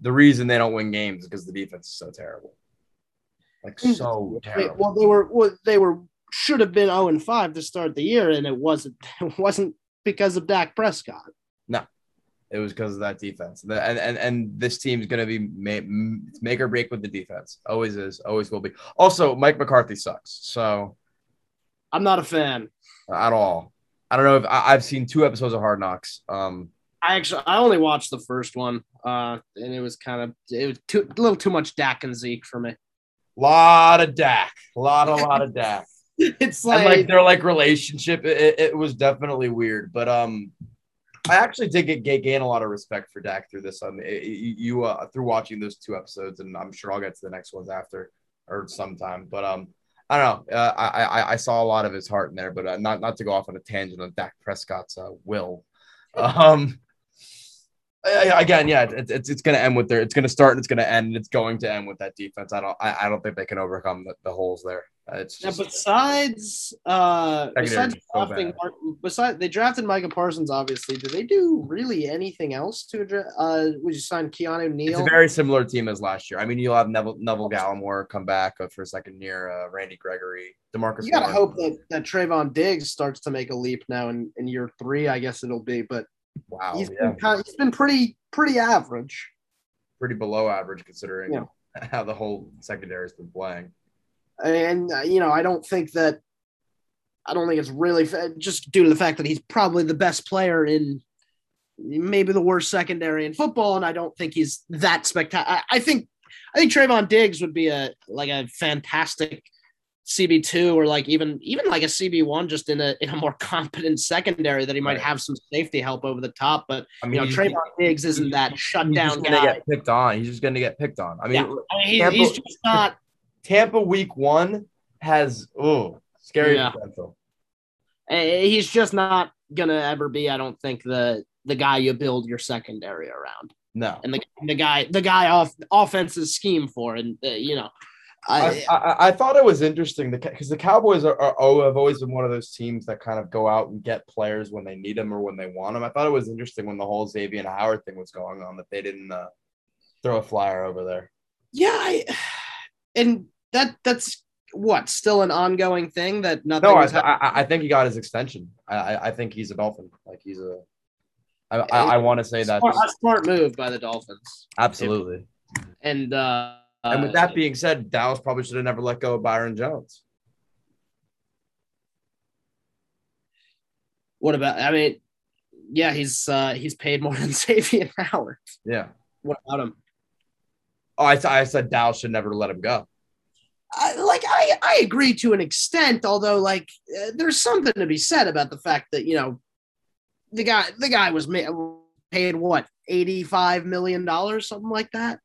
The reason they don't win games is because the defense is so terrible, like mm. so terrible. Well, they were well, they were should have been zero oh and five to start the year, and it wasn't. It wasn't because of Dak Prescott. It was because of that defense. The, and, and and this team's going to be make, make or break with the defense. Always is. Always will be. Also, Mike McCarthy sucks. So I'm not a fan at all. I don't know if I, have seen two episodes of Hard Knocks. Um, I actually I only watched the first one, uh, and it was kind of it was too, a little too much Dak and Zeke for me. Lot of Dak, a lot, a lot of Dak. it's like, and like their like relationship. It, it, was definitely weird, but um, I actually did get, get gain a lot of respect for Dak through this. Um, it, you uh through watching those two episodes, and I'm sure I'll get to the next ones after or sometime. But um, I don't know. Uh, I, I I saw a lot of his heart in there, but uh, not not to go off on a tangent on Dak Prescott's uh, will. Um, again, yeah, it's it's, it's going to end with their. It's going to start and it's going to end. And it's going to end with that defense. I don't I, I don't think they can overcome the, the holes there. It's just, yeah, besides uh besides drafting so besides they drafted Micah Parsons. Obviously, do they do really anything else to address? Uh, would you sign Keanu Neal? It's a very similar team as last year. I mean, you'll have Neville Neville Gallimore come back uh, for a second year. Uh, Randy Gregory, Demarcus. You gotta hope that that Trevon Diggs starts to make a leap now in in year three. I guess it'll be, but Wow, he's yeah. been kind of, he's been pretty pretty average, pretty below average considering yeah. how the whole secondary has been playing. And uh, you know, I don't think that I don't think it's really just due to the fact that he's probably the best player in maybe the worst secondary in football, and I don't think he's that spectacular. I, I think I think Trevon Diggs would be a like a fantastic CB2 or like even even like a CB1 just in a in a more competent secondary that he might right. have some safety help over the top. But I mean, you know, Trevon Diggs isn't that shut down guy. Get picked on. He's just going to get picked on. I mean, yeah. I mean he's just not. Tampa Week One has oh scary yeah. potential. He's just not gonna ever be. I don't think the the guy you build your secondary around. No, and the the guy the guy off offenses scheme for, and uh, you know I, I, I, thought it was interesting because the Cowboys are, are, oh, have always been one of those teams that kind of go out and get players when they need them or when they want them. I thought it was interesting when the whole Xavier Howard thing was going on that they didn't uh, throw a flyer over there. Yeah, I, and that that's what still an ongoing thing that nothing. No, I, I, I, think he got his extension. I, I think he's a Dolphin. Like he's a. I, I, I want to say that smart, a smart move by the Dolphins. Absolutely. And. uh and with that being said, Dallas probably should have never let go of Byron Jones. What about? I mean, yeah, he's uh, he's paid more than Xavier Howard. Yeah. What about him? Oh, I, I said Dallas should never let him go. I, like I, I agree to an extent, although like uh, there's something to be said about the fact that you know the guy the guy was ma- paid what eighty five million dollars something like that.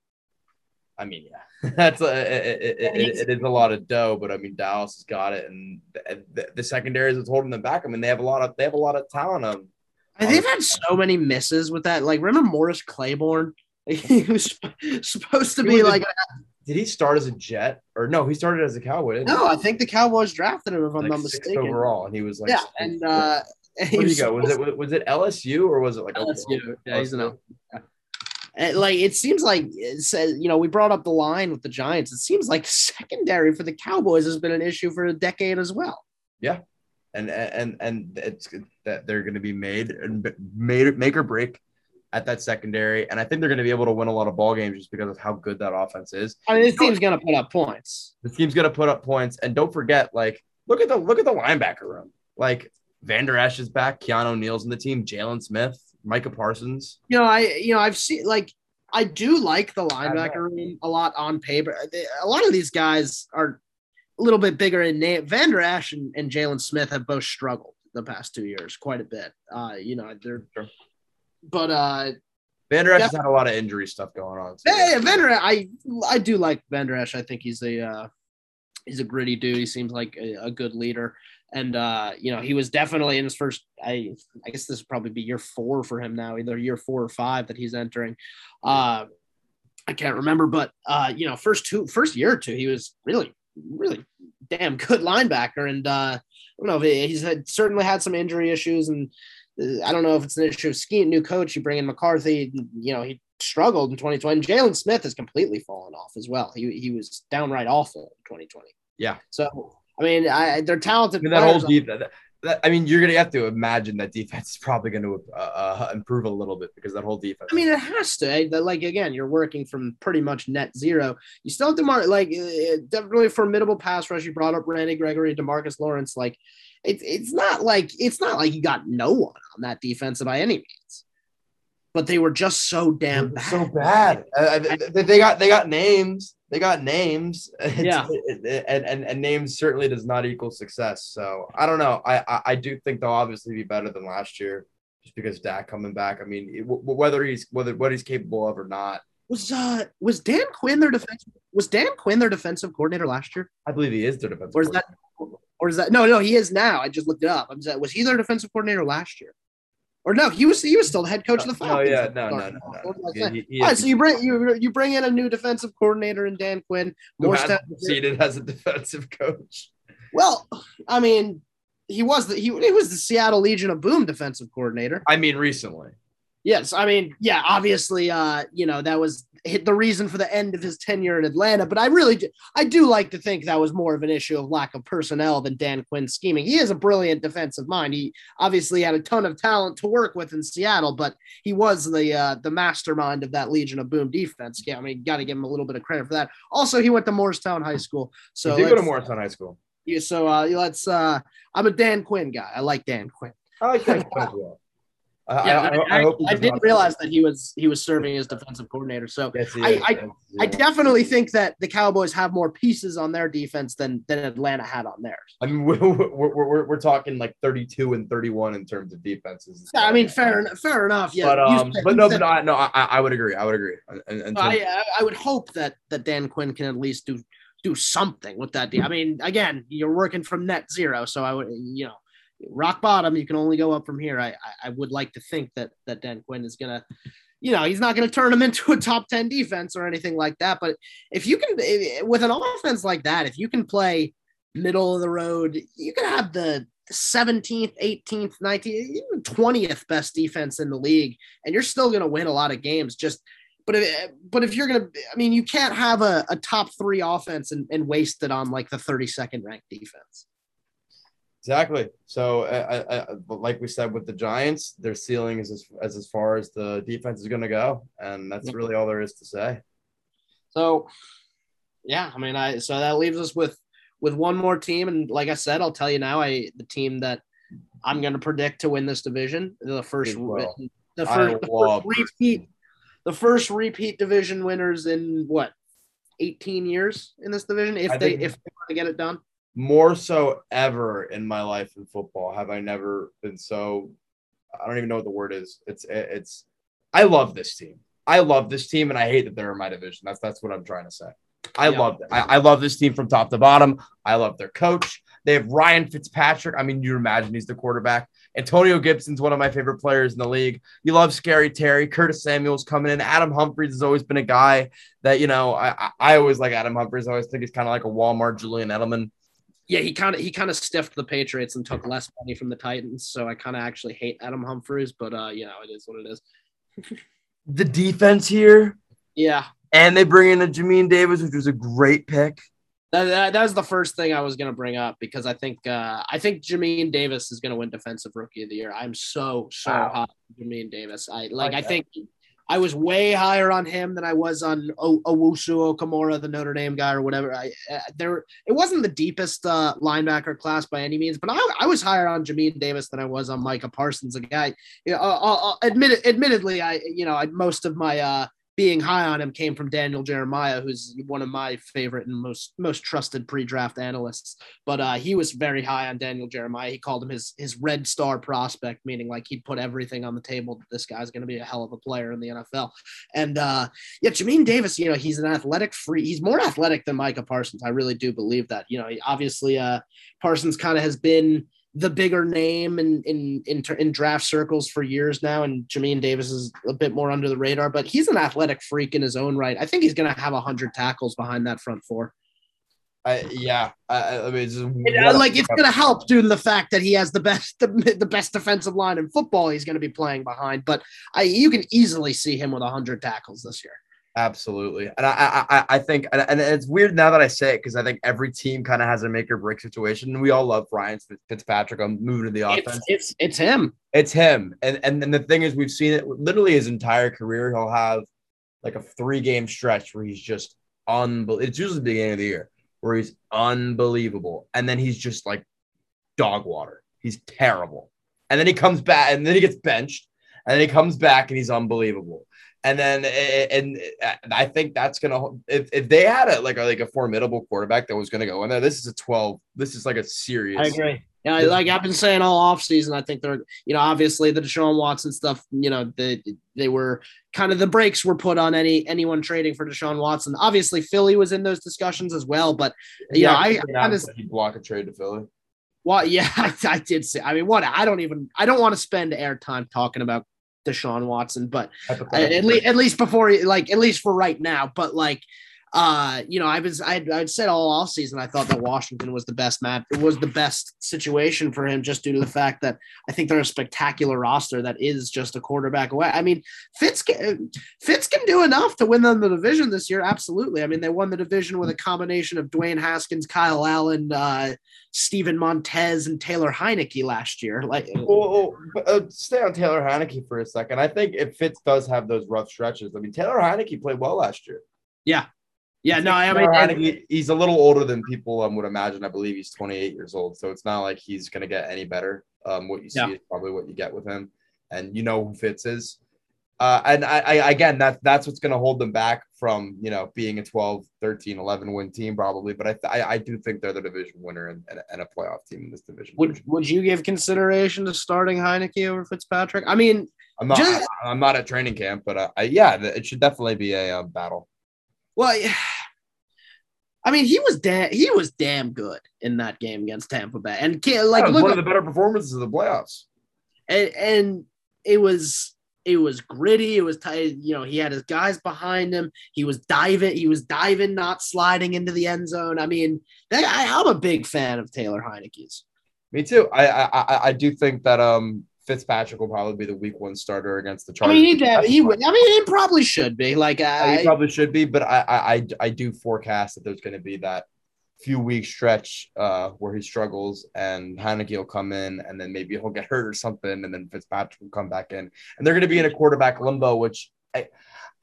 I mean, yeah. That's a, it, it, it, it is a lot of dough, but I mean Dallas has got it, and the, the, the secondaries is holding them back. I mean they have a lot of they have a lot of talent. On, they've had so many misses with that. Like remember Morris Claiborne? he was supposed to be like. Did he start as a Jet or no? He started as a Cowboy. No, I think the Cowboys drafted him if I'm like not mistaken. Overall, and he was like yeah, and uh, where did he go? Was it was it LSU or was it like LSU? Yeah, he's an like it seems like it's, you know we brought up the line with the Giants. It seems like secondary for the Cowboys has been an issue for a decade as well. Yeah, and and and it's that they're going to be made and made make or break at that secondary, and I think they're going to be able to win a lot of ball games just because of how good that offense is. I mean, this team's going to put up points. This team's going to put up points, and don't forget, like look at the look at the linebacker room. Like Vander Esch is back, Keanu Neal's in the team, Jaylon Smith. Micah Parsons. You know, I you know I've seen like I do like the linebacker room a lot on paper. A lot of these guys are a little bit bigger in name. Vander Esch and, and Jaylon Smith have both struggled the past two years quite a bit. Uh, you know, they're sure. But uh Vander Esch yeah. has had a lot of injury stuff going on. So yeah, yeah, Vander I I do like Vander Esch. I think he's a uh he's a gritty dude. He seems like a, a good leader and uh, you know he was definitely in his first. I I guess this would probably be year four for him now, either year four or five that he's entering. Uh, I can't remember, but uh, you know, first two, first year or two, he was really, really damn good linebacker, and uh, I don't know. He's had certainly had some injury issues, and I don't know if it's an issue of scheme, new coach. You bring in McCarthy, you know, he struggled in 2020. Jaylon Smith has completely fallen off as well. He he was downright awful in 2020. Yeah. So I mean, I, they're talented. I mean, that whole deep, that, I mean, you're gonna have to imagine that defense is probably going to uh, uh, improve a little bit because that whole defense. I mean, it has to. eh? Like again, you're working from pretty much net zero. You still have Demar, like uh, definitely formidable pass rush. You brought up Randy Gregory, Demarcus Lawrence. Like it's it's not like it's not like you got no one on that defense by any means. But they were just so damn bad. so bad. Uh, they, they got they got names. They got names. Yeah. it- it- and, and and names certainly does not equal success. So I don't know. I, I I do think they'll obviously be better than last year, just because Dak coming back. I mean, it- w- whether he's whether what he's capable of or not, Was uh was Dan Quinn their defensive was Dan Quinn their defensive coordinator last year? I believe he is their defensive. Or is that or is that no no he is now. I just looked it up. I'm saying, was he their defensive coordinator last year? Or no, he was he was still the head coach of the Falcons. yeah, no, no, no, no. Was He- he- All right, so you bring you you bring in a new defensive coordinator in Dan Quinn. who More has step- succeeded as a defensive coach. well, I mean, he was the he, he was the Seattle Legion of Boom defensive coordinator. I mean, recently. Yes, I mean, yeah, obviously, uh, you know, that was the reason for the end of his tenure in Atlanta. But I really, do, I do like to think that was more of an issue of lack of personnel than Dan Quinn scheming. He is a brilliant defensive mind. He obviously had a ton of talent to work with in Seattle, but he was the uh, the mastermind of that Legion of Boom defense. Yeah, I mean, got to give him a little bit of credit for that. Also, he went to Morristown High School, so he did go to Morristown High School. yeah, so uh, let's. Uh, I'm a Dan Quinn guy. I like Dan Quinn. I like that as well. I, Yeah, I, I, I, I hope I didn't realize that he was he was serving as defensive coordinator. So Yes, I- I- definitely think that the Cowboys have more pieces on their defense than than Atlanta had on theirs. I mean, we're, we're, we're, we're talking like 32 and 31 in terms of defenses. Yeah, I mean, fair en- fair enough. Yeah, but um, said- but no, said- but no, no, I, would agree. I would agree. And, and I I- I would hope that that Dan Quinn can at least do do something with that. de- I mean, again, you're working from net zero, so I would you know rock bottom. You can only go up from here. I I, would like to think that that Dan Quinn is gonna. You know, he's not to turn them into a top 10 defense or anything like that. But if you can, with an offense like that, if you can play middle of the road, you can have the 17th, 18th, 19th, even 20th best defense in the league, and you're still to win a lot of games. Just, but if, but if you're to, I mean, you can't have a, a top three offense and, and waste it on like the 32nd ranked defense. Exactly. So, uh, uh, uh, but like we said with the Giants, their ceiling is as, as as far as the defense is going to go, and that's really all there is to say. So, yeah, I mean, I so that leaves us with with one more team, and like I said, I'll tell you now, I the team that I'm going to predict to win this division, the first, well. the first, the first repeat, the first repeat division winners in what 18 years in this division, if I they think- if they want to get it done. More so ever in my life in football have I never been so. I don't even know what the word is. It's it's. I love this team. I love this team, and I hate that they're in my division. That's that's what I'm trying to say. I Yeah. love I, I love this team from top to bottom. I love their coach. They have Ryan Fitzpatrick. I mean, you imagine he's the quarterback. Antonio Gibson's one of my favorite players in the league. You love Scary Terry. Curtis Samuel's coming in. Adam Humphries has always been a guy that, you know, I, I, I always like Adam Humphries. I always think he's kind of like a Walmart Julian Edelman. Yeah, he kind of he kind of stiffed the Patriots and took less money from the Titans, so I kind of actually hate Adam Humphries, but uh, you know, it is what it is. The defense here, Yeah, and they bring in a Jamin Davis, which was a great pick. That, that, that was the first thing I was going to bring up because I think uh, I think Jamin Davis is going to win Defensive Rookie of the Year. I'm so so Wow. hot Jamin Davis. I like. I think I was way higher on him than I was on o- Owusu-Koramoah, the Notre Dame guy, or whatever. I uh, there it wasn't the deepest uh, linebacker class by any means, but I, I was higher on Jamin Davis than I was on Micah Parsons, a guy. You know, uh, uh, uh, admit, admittedly, I you know I, most of my uh, being high on him came from Daniel Jeremiah, who's one of my favorite and most most trusted pre-draft analysts. But uh, he was very high on Daniel Jeremiah. He called him his his red star prospect, meaning like he'd put everything on the table that this guy's going to be a hell of a player in the NFL. And uh, yeah, Jamin Davis, you know, he's an athletic free. He's more athletic than Micah Parsons. I really do believe that. You know, obviously, uh, Parsons kind of has been the bigger name in in in, in draft circles for years now, and Jamin Davis is a bit more under the radar, but he's an athletic freak in his own right. I think he's going to have hundred tackles behind that front four. I, yeah, I, I mean, it's It- uh, like it's going to help due to the fact that he has the best the, the best defensive line in football. He's going to be playing behind, but I you can easily see him with hundred tackles this year. Absolutely, and I I, I think, and it's weird now that I say it because I think every team kind of has a make or break situation, and we all love Ryan Fitzpatrick. I'm moving to the offense. It's it's, it's him. It's him, and and then the thing is, we've seen it literally his entire career. He'll have like a three game stretch where he's just unbelievable. It's usually the beginning of the year where he's unbelievable, and then he's just like dog water. He's terrible, and then he comes back, and then he gets benched, and then he comes back, and he's unbelievable and then and I think that's gonna if, if they had a like a like a formidable quarterback that was gonna go in there, this is a 12. This is like a serious. I agree. Yeah, like I've been saying all offseason, I think they're, you know, obviously the Deshaun Watson stuff, you know, they they were kind of the brakes were put on any anyone trading for Deshaun Watson. Obviously, Philly was in those discussions as well, but you yeah, know, I kind of block a trade to Philly. Well, yeah, I, I did say. I mean, what I don't even I don't want to spend airtime talking about Deshaun Watson, but uh, at, least at least before like at least for right now. But like uh, you know, I was I I'd said all off season I thought that Washington was the best map. It was the best situation for him just due to the fact that I think they're a spectacular roster that is just a quarterback away. I mean, Fitz can, Fitz can do enough to win them the division this year. Absolutely. I mean, they won the division with a combination of Dwayne Haskins, Kyle Allen, uh, Steven Montez, and Taylor Heinicke last year. Like, well, uh, stay on Taylor Heinicke for a second. I think if Fitz does have those rough stretches, I mean, Taylor Heinicke played well last year. Yeah, yeah, no, I mean, and, he's a little older than people um, would imagine. I believe he's 28 years old, so it's not like he's going to get any better. Um, what you see yeah. is probably what you get with him, and you know who Fitz is. Uh, and I, I again, that that's what's going to hold them back from you know being a 12, 13, 11 win team probably. But I, I, I do think they're the division winner and, and, and, a playoff team in this division. Would Would you give consideration to starting Heinicke over Fitzpatrick? I mean, I'm not just, I'm not at training camp, but uh, I, yeah, it should definitely be a um, battle. Well, I mean, he was damn he was damn good in that game against Tampa Bay, and like look, one of the better performances of the playoffs. And, and it was it was gritty. It was tight. You know, he had his guys behind him. He was diving. He was diving, not sliding into the end zone. I mean, I, am a big fan of Taylor Heinicke's. Me too. I, I I do think that um Fitzpatrick will probably be the week one starter against the Chargers. I mean, he, he I mean, he probably should be. Like, I, he probably should be, but I, I, I do forecast that there's going to be that few week stretch uh, where he struggles, and Heinicke will come in, and then maybe he'll get hurt or something, and then Fitzpatrick will come back in, and they're going to be in a quarterback limbo, which I,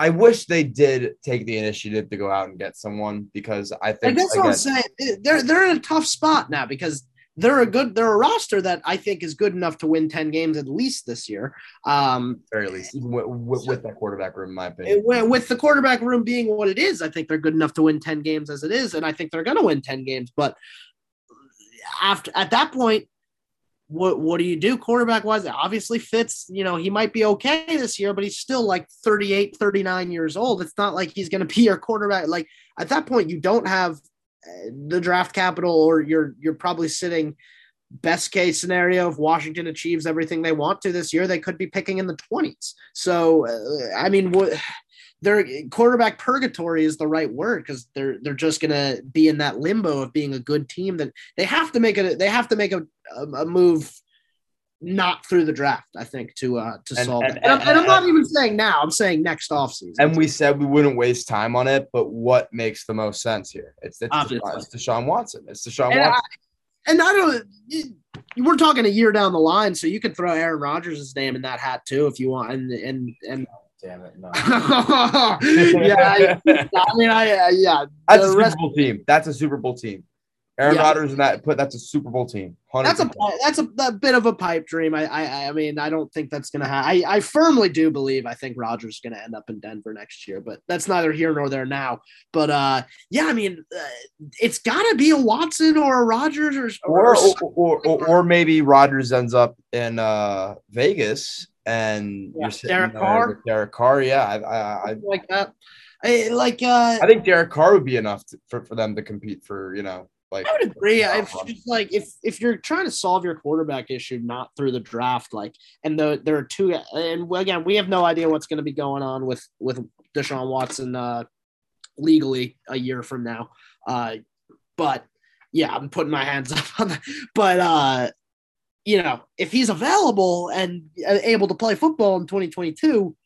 I wish they did take the initiative to go out and get someone because I think that's again, what I'm saying. They're they're in a tough spot now because they're a good they're a roster that I think is good enough to win 10 games at least this year. Um very least with, with, with, that quarterback room, in my opinion. With the quarterback room being what it is, I think they're good enough to win 10 games as it is, and I think they're gonna win 10 games. But after at that point, what what do you do quarterback wise? Obviously Fitz, you know, he might be okay this year, but he's still like 38, 39 years old. It's not like he's gonna be your quarterback. Like at that point, you don't have the draft capital, or you're you're probably sitting best case scenario if Washington achieves everything they want to this year, they could be picking in the 20s. So, uh, I mean, what their quarterback purgatory is the right word because they're they're just gonna be in that limbo of being a good team that they have to make it. They have to make a, a move not through the draft, I think, to uh to and, solve and, it. And, and, I'm, not even saying now, I'm saying next offseason. And we said we wouldn't waste time on it, but what makes the most sense here? It's it's, Deshaun, it's Deshaun Watson. It's Deshaun and Watson. I, and I don't we're talking a year down the line, so you can throw Aaron Rodgers' name in that hat too if you want. And and and damn it, no. yeah, I, I mean, I uh, yeah. That's a Super Bowl team. That's a Super Bowl team. Aaron yeah. Rodgers and that put that's a Super Bowl team. 100%. That's a that's a, a, bit of a pipe dream. I I I mean I don't think that's gonna happen. I I firmly do believe I think Rodgers is gonna end up in Denver next year, but that's neither here nor there now. But uh yeah, I mean uh, it's gotta be a Watson or a Rodgers or or or, or, or maybe Rodgers ends up in uh Vegas and yeah, you're sitting Derek Carr. Derek Carr, yeah, I, I, I like that. I, like uh, I think Derek Carr would be enough to, for, for them to compete for you know like I would agree. If like if if you're trying to solve your quarterback issue not through the draft, like and the there are two and again we have no idea what's going to be going on with with Deshaun Watson uh, legally a year from now. Uh, but yeah, I'm putting my hands up on that. But uh, you know, if he's available and able to play football in 2022,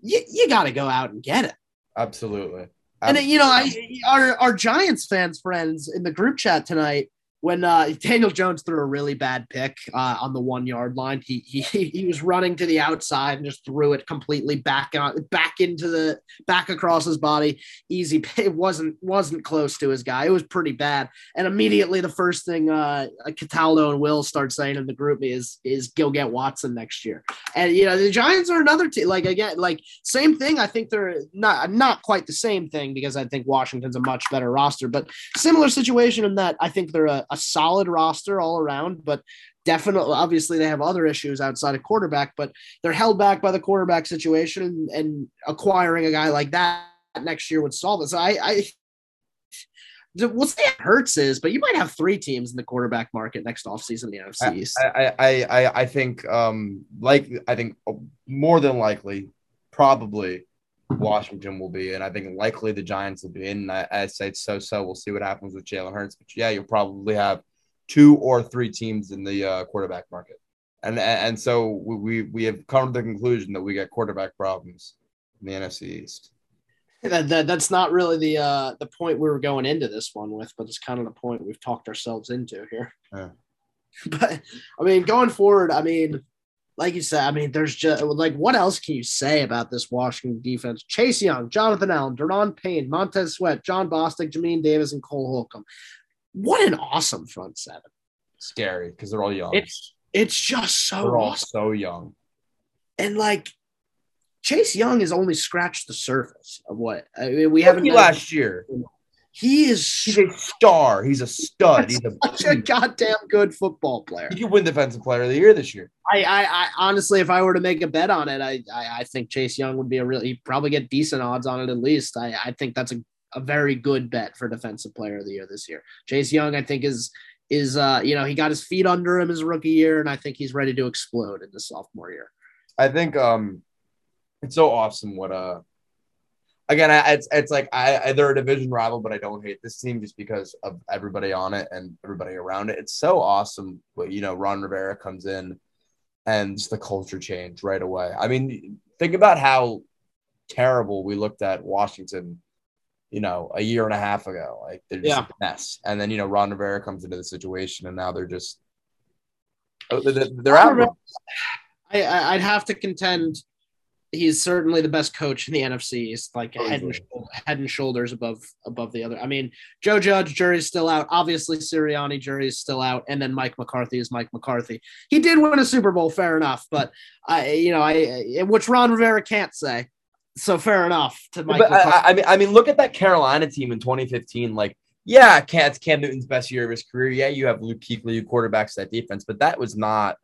you, you got to go out and get it. Absolutely. And you know, I our our Giants fans friends in the group chat tonight when uh, Daniel Jones threw a really bad pick uh, on the one yard line, he, he he was running to the outside and just threw it completely back out, back into the back across his body. Easy, it wasn't wasn't close to his guy. It was pretty bad. And immediately, the first thing uh, Cataldo and Will start saying in the group is is go get Watson next year. And you know, the Giants are another team. Like again, like same thing. I think they're not not quite the same thing because I think Washington's a much better roster, but similar situation in that I think they're a a solid roster all around, but definitely obviously they have other issues outside of quarterback, but they're held back by the quarterback situation and, and acquiring a guy like that next year would solve it. So I, I we'll say it hurts is, but you might have three teams in the quarterback market next offseason in the NFC East. I, I, I, I think, um, like, I think more than likely, probably Washington will be, and I think likely the Giants will be. And I, I say so so. We'll see what happens with Jalen Hurts, but yeah, you'll probably have two or three teams in the uh, quarterback market, and and so we we have come to the conclusion that we got quarterback problems in the NFC East. That, that that's not really the uh, the point we were going into this one with, but it's kind of the point we've talked ourselves into here. Yeah. But I mean, going forward, I mean, like you said, I mean, there's just like what else can you say about this Washington defense? Chase Young, Jonathan Allen, Daron Payne, Montez Sweat, Jon Bostic, Jamin Davis, and Cole Holcomb. What an awesome front seven. Scary because they're all young. It's it's just so they're all awesome. so young. And like Chase Young has only scratched the surface of what I mean, we haven't last year. He is he's a star. He's a stud. He's a, such a goddamn good football player. He could win defensive player of the year this year. I, I, I honestly, if I were to make a bet on it, I, I, I think Chase Young would be a really he'd probably get decent odds on it at least. I, I think that's a, a very good bet for defensive player of the year this year. Chase Young, I think, is is uh, you know, he got his feet under him his rookie year, and I think he's ready to explode in the sophomore year. I think um it's so awesome what uh again, I, it's it's like I, I, they're a division rival, but I don't hate this team just because of everybody on it and everybody around it. It's so awesome. But you know, Ron Rivera comes in and just the culture change right away. I mean, think about how terrible we looked at Washington. You know, a year and a half ago, like they're just yeah. a mess. And then you know, Ron Rivera comes into the situation, and now they're just oh, they're, they're out. I, I'd have to contend he's certainly the best coach in the NFC. He's like oh, head and, head and shoulders above above the other. I mean, Joe Judge, jury's still out. Obviously, Sirianni, jury's still out, and then Mike McCarthy is Mike McCarthy. He did win a Super Bowl, fair enough, but I, you know, I which Ron Rivera can't say. So fair enough to Mike. But I, I mean, I mean, look at that Carolina team in 2015. Like, yeah, Cam, Cam Newton's best year of his career. Yeah, you have Luke Kuechly who quarterbacks that defense, but that was not.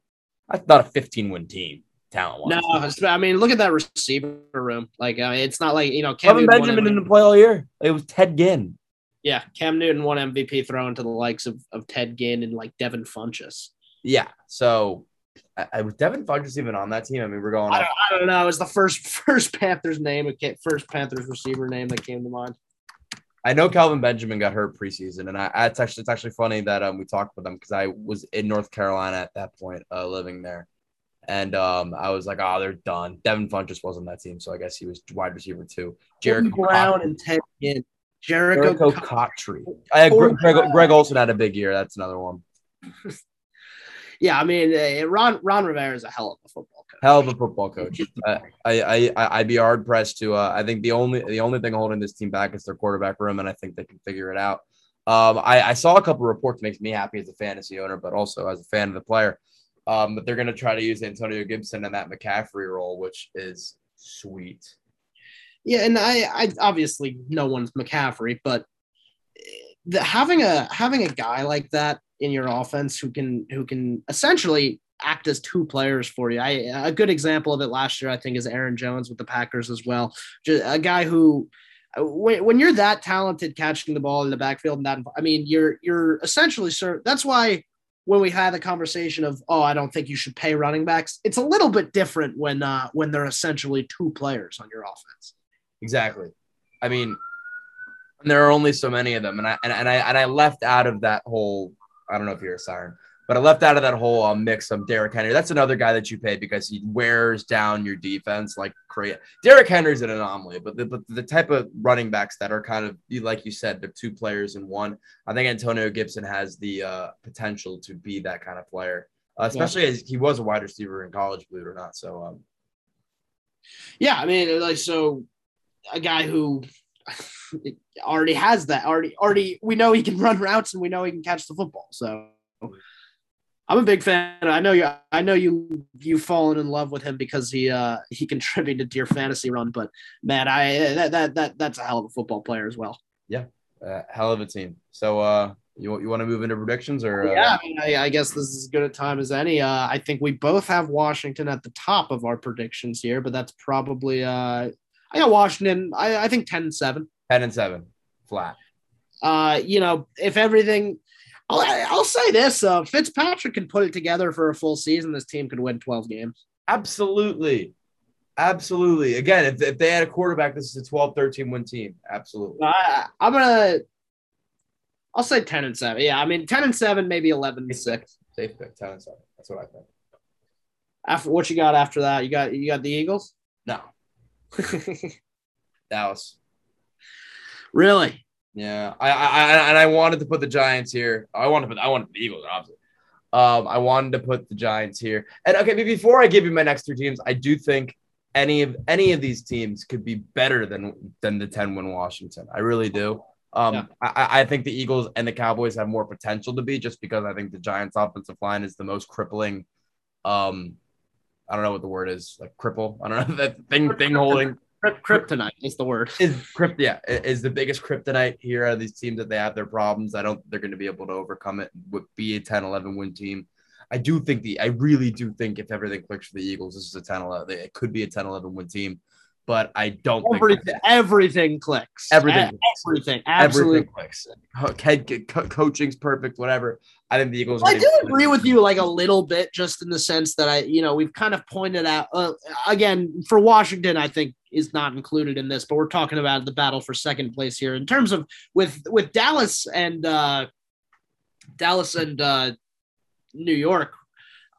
That's not a 15 win team talent wise. No, I mean, look at that receiver room. Like, I mean, it's not like you know, Cam Kevin Benjamin didn't play all year. It was Ted Ginn. Yeah, Cam Newton won MVP thrown to the likes of, of Ted Ginn and like Devin Funchess. Yeah, so I, I was Devin Funchess even on that team. I mean, we're going. I don't, I don't know. It was the first first Panthers name, first Panthers receiver name that came to mind. I know Kelvin Benjamin got hurt preseason, and I, it's actually it's actually funny that um we talked with them because I was in North Carolina at that point, uh, living there, and um, I was like, oh, they're done. Devin Funchess wasn't that team, so I guess he was wide receiver too. Jericho Brown and Ted Ginn. Jericho, Jericho had Greg, Greg, Greg Olsen had a big year. That's another one. yeah, I mean, uh, Ron Ron Rivera is a hell of a football coach. Hell of a football coach. I, I I I'd be hard pressed to. Uh, I think the only the only thing holding this team back is their quarterback room, and I think they can figure it out. Um, I, I saw a couple reports makes me happy as a fantasy owner, but also as a fan of the player. Um, but they're going to try to use Antonio Gibson in that McCaffrey role, which is sweet. Yeah, and I, I obviously no one's McCaffrey, but the, having a having a guy like that in your offense who can who can essentially act as two players for you. I a good example of it last year, I think, is Aaron Jones with the Packers as well. Just a guy who when, when you're that talented catching the ball in the backfield and that I mean you're you're essentially sir that's why when we had the conversation of oh I don't think you should pay running backs, it's a little bit different when uh, when they're essentially two players on your offense. Exactly. I mean, there are only so many of them, and I and, and I and I left out of that whole. I don't know if you're a siren, But I left out of that whole um, mix of Derrick Henry. That's another guy that you pay because he wears down your defense like crazy. Derrick Henry's an anomaly, but the, but the type of running backs that are kind of like you said, they're two players in one. I think Antonio Gibson has the uh, potential to be that kind of player, uh, especially yeah. as he was a wide receiver in college, believe it or not. So, um, yeah, I mean, like so, a guy who already has that already already we know he can run routes and we know he can catch the football. So I'm a big fan. I know you. I know you. You've fallen in love with him because he uh he contributed to your fantasy run. But man, I that that, that that's a hell of a football player as well. Yeah, uh, hell of a team. So uh, you you want to move into predictions or? Uh... Yeah, I, mean, I, I, guess this is as good a time as any. Uh, I think we both have Washington at the top of our predictions here, but that's probably uh, I got Washington. I, I think ten and seven. Ten and seven, flat. Uh, you know, if everything I'll, I'll say this: uh, Fitzpatrick can put it together for a full season. This team could win 12 games. Absolutely. Absolutely. Again, if, if they had a quarterback, this is a 12 13 win team. Absolutely. I'm going to, I'll say 10 and 7. Yeah. I mean, 10 and 7, maybe 11 and 6. Safe pick, 10 and 7. That's what I think. After what you got after that? You got, you got the Eagles? No. Dallas. Really? Yeah, I, I, and I wanted to put the Giants here. I wanted to put I wanted the Eagles, obviously. Um, I wanted to put the Giants here. And okay, before I give you my next three teams, I do think any of any of these teams could be better than than the 10 win Washington. I really do. Um, yeah. I, I think the Eagles and the Cowboys have more potential to be just because I think the Giants offensive line is the most crippling. Um, I don't know what the word is, like cripple. I don't know that thing thing holding kryptonite is the word. Is crypt yeah is the biggest kryptonite here out of these teams that they have their problems. I don't they're going to be able to overcome it with be a 10 11 win team. I do think the I really do think if everything clicks for the Eagles, this is a 10 11. It could be a 10 11 win team, but I don't everything, think everything clicks. Everything, everything, absolutely everything clicks. Head co- coaching's perfect, whatever. I think the Eagles. I do agree with you like a little bit, just in the sense that I, you know, we've kind of pointed out uh, again for Washington. I think is not included in this, but we're talking about the battle for second place here in terms of with with Dallas and uh, Dallas and uh, New York.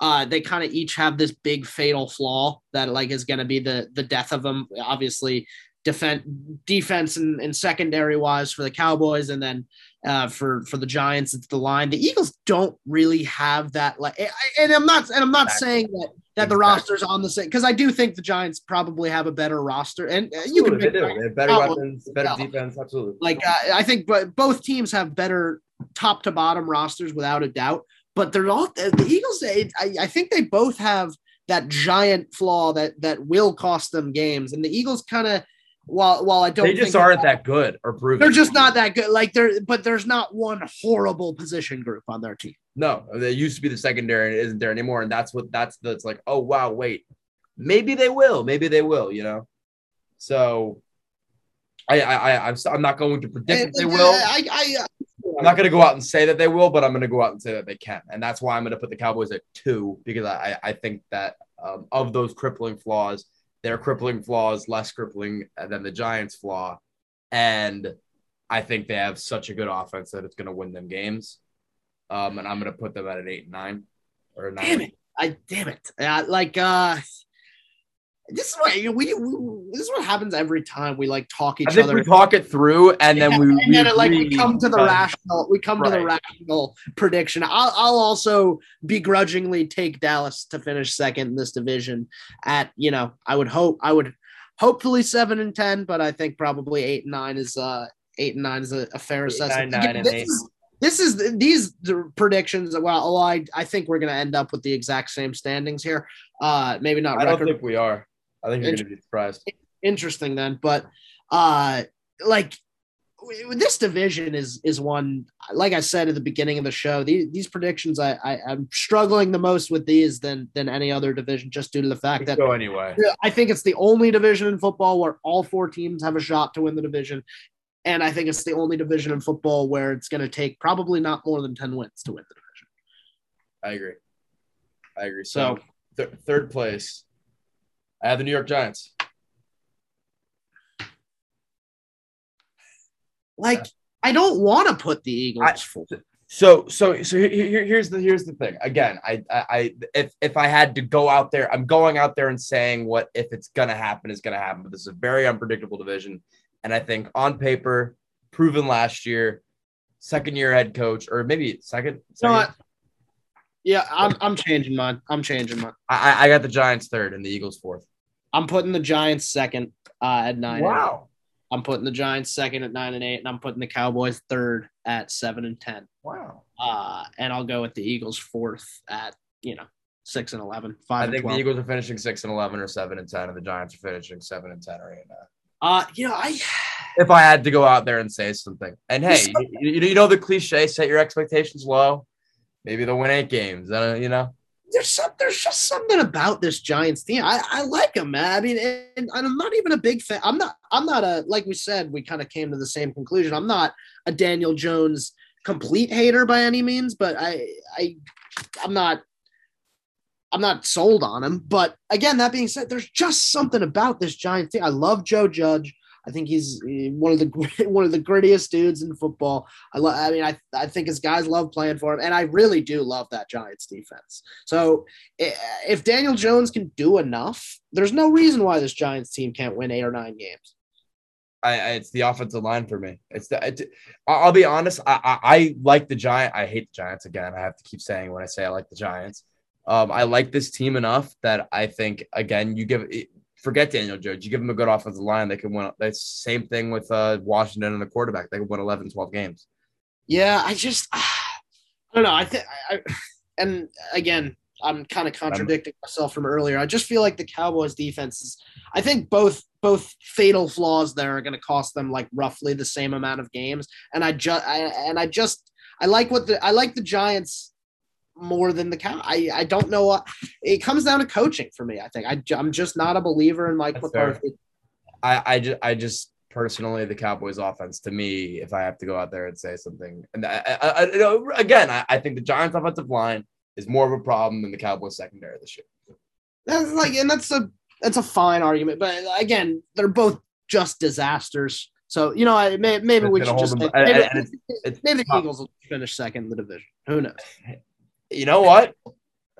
Uh, they kind of each have this big fatal flaw that like is going to be the the death of them. Obviously, defense defense and, and secondary wise for the Cowboys, and then uh, for for the Giants, it's the line. The Eagles don't really have that. Like, and I'm not and I'm not exactly. saying that that exactly. the roster's on the same because I do think the Giants probably have a better roster, and uh, you can they do. They have better weapons, better defense, absolutely. Like uh, I think, but both teams have better top to bottom rosters without a doubt. But they're all the Eagles. I, I think they both have that giant flaw that that will cost them games, and the Eagles kind of while while I don't, they just aren't that good or proven. They're just not that good. Like there, but there's not one horrible position group on their team. No, they used to be the secondary and it isn't there anymore. And that's what that's that's like. Oh wow, wait, maybe they will. Maybe they will. You know, so I I, I I'm not going to predict that they will. I, I, uh, I'm not going to go out and say that they will, but I'm going to go out and say that they can, and that's why I'm going to put the Cowboys at two because I I think that um, of those crippling flaws their crippling flaw is less crippling than the Giants' flaw. And I think they have such a good offense that it's going to win them games. Um, and I'm going to put them at an eight and nine or nine. Damn it! I damn it! Uh, like uh, this is what we, we, this is what happens every time we like talk each other. We talk it through, and then we and then it, like we come to the rational. We come right. to the rational prediction. I'll I'll also begrudgingly take Dallas to finish second in this division. At you know, I would hope I would hopefully seven and ten, but I think probably eight and nine is uh eight and nine is a, a fair eight, assessment. Nine, nine Again, this, is, this is these predictions. Well, I I think we're going to end up with the exact same standings here. Uh, maybe not. I record. don't think we are. I think you're going to be surprised. Interesting then, but uh, like this division is is one like I said at the beginning of the show. These, these predictions, I, I am struggling the most with these than than any other division, just due to the fact that go anyway. I think it's the only division in football where all four teams have a shot to win the division, and I think it's the only division in football where it's going to take probably not more than ten wins to win the division. I agree. I agree. So, so th- third place I have the New York Giants. Like, I don't want to put the Eagles. I, So so so here, here's the here's the thing. Again, I, I I if if I had to go out there, I'm going out there and saying what if it's gonna happen is gonna happen. But this is a very unpredictable division, and I think on paper, proven last year, second year head coach, or maybe second. You know second what? Yeah, I'm I'm changing mine. I'm changing mine. I I- I got the Giants third and the Eagles fourth. I'm putting the Giants second uh, at nine. Wow. I'm putting the Giants second at nine and eight, and I'm putting the Cowboys third at seven and ten. Wow. Uh, and I'll go with the Eagles fourth at you know six and 11, I five and think the Eagles are finishing six and eleven or seven and ten, and the Giants are finishing seven and ten or eight and nine. Uh, you know, I If I had to go out there and say something, and hey, you, you know the cliche: set your expectations low. Maybe they'll win eight games. Uh, you know. there's some, there's just something about this Giants team. I, I like them, man. I mean, and, and I'm not even a big fan. I'm not. I'm not a like we said. We kind of came to the same conclusion. I'm not a Daniel Jones complete hater by any means, but I I I'm not. I'm not sold on him, but again, that being said, there's just something about this Giants team. I love Joe Judge. I think he's eh, one of the one of the grittiest dudes in football. I love. I mean, I I think his guys love playing for him, and I really do love that Giants defense. So if Daniel Jones can do enough, there's no reason why this Giants team can't win eight or nine games. I, I it's the offensive line for me. It's the. It, I'll be honest. I, I I like the Giant. I hate the Giants again. I have to keep saying when I say I like the Giants. Um, I like this team enough that I think again you give forget Daniel Jones. You give them a good offensive line, they can win. That's same thing with uh, Washington and the quarterback. They can win 11, 12 games. Yeah, I just I don't know. I think I, and again, I'm kind of contradicting myself from earlier. I just feel like the Cowboys defense is I think both both fatal flaws there are going to cost them like roughly the same amount of games and I just I, and I just I like what the I like the Giants more than the cow. I I don't know what it comes down to coaching for me. I think I, I'm just not a believer in Mike That's fair. I I just I just personally the Cowboys offense to me, if I have to go out there and say something, and I, I, I you know, again, I, I think the Giants offensive line is more of a problem than the Cowboys secondary this year. That's like, and that's a that's a fine argument, but again, they're both just disasters. So you know, I, may, maybe It's we should just them- maybe, and it's- it's maybe the tough. Eagles will finish second in the division. Who knows? You know what?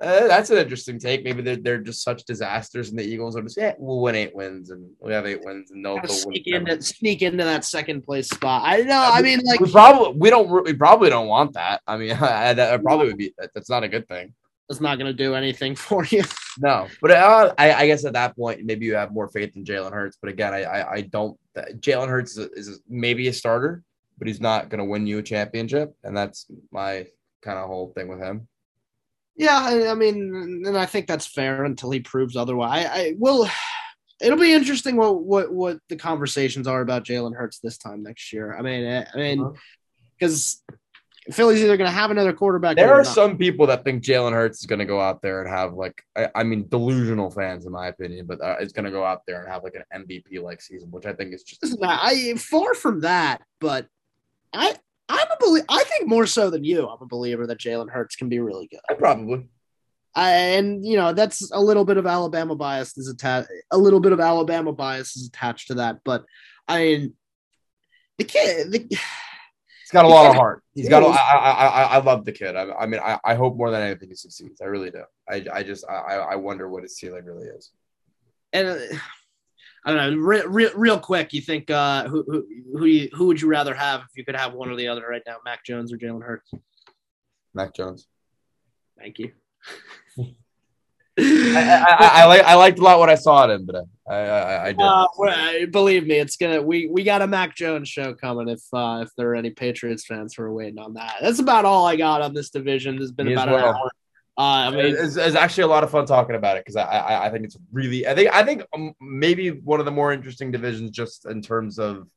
Uh, that's an interesting take. Maybe they're, they're just such disasters, and the Eagles are just yeah, we'll win eight wins, and we have eight wins, and they'll, sneak into sneak into that second place spot. I know. I mean, like we probably we don't we probably don't want that. I mean, I, I probably would be that's not a good thing. it's not going to do anything for you. No, but uh, I, I guess at that point, maybe you have more faith in Jalen Hurts. But again, I, I, I don't. Jalen Hurts is, a, is a, maybe a starter, but he's not going to win you a championship, and that's my kind of whole thing with him. Yeah, I, I mean, and I think that's fair until he proves otherwise. I, I will. It'll be interesting what what what the conversations are about Jalen Hurts this time next year. I mean, I mean, Uh-huh. because Philly's either going to have another quarterback. There are not. some people that think Jalen Hurts is going to go out there and have like, I, I mean, delusional fans in my opinion, but uh, it's going to go out there and have like an MVP like season, which I think is just Listen, I far from that, but I I'm a belie- I think more so than you. I'm a believer that Jalen Hurts can be really good. I probably. I, and you know that's a little bit of Alabama bias is attached. A little bit of Alabama bias is attached to that, but I mean, the kid. The, He's got a lot of heart. He's got. A, I, I, I love the kid. I, I mean, I, I hope more than anything he succeeds. I really do. I, I just, I, I wonder what his ceiling really is. and uh, I don't know. Real, real, real quick, you think uh, who who who, you, who would you rather have if you could have one or the other right now, Mac Jones or Jalen Hurts? Mac Jones. Thank you. I, I, I, I like, I liked a lot what I saw in him, but I, I, I, I did. Uh, believe me, it's gonna. We we got a Mac Jones show coming. If uh, if there are any Patriots fans who are waiting on that, that's about all I got on this division. There's been Me about an well. hour. Uh, I mean, it's, it's actually a lot of fun talking about it because I, I I think it's really I think I think um, maybe one of the more interesting divisions just in terms of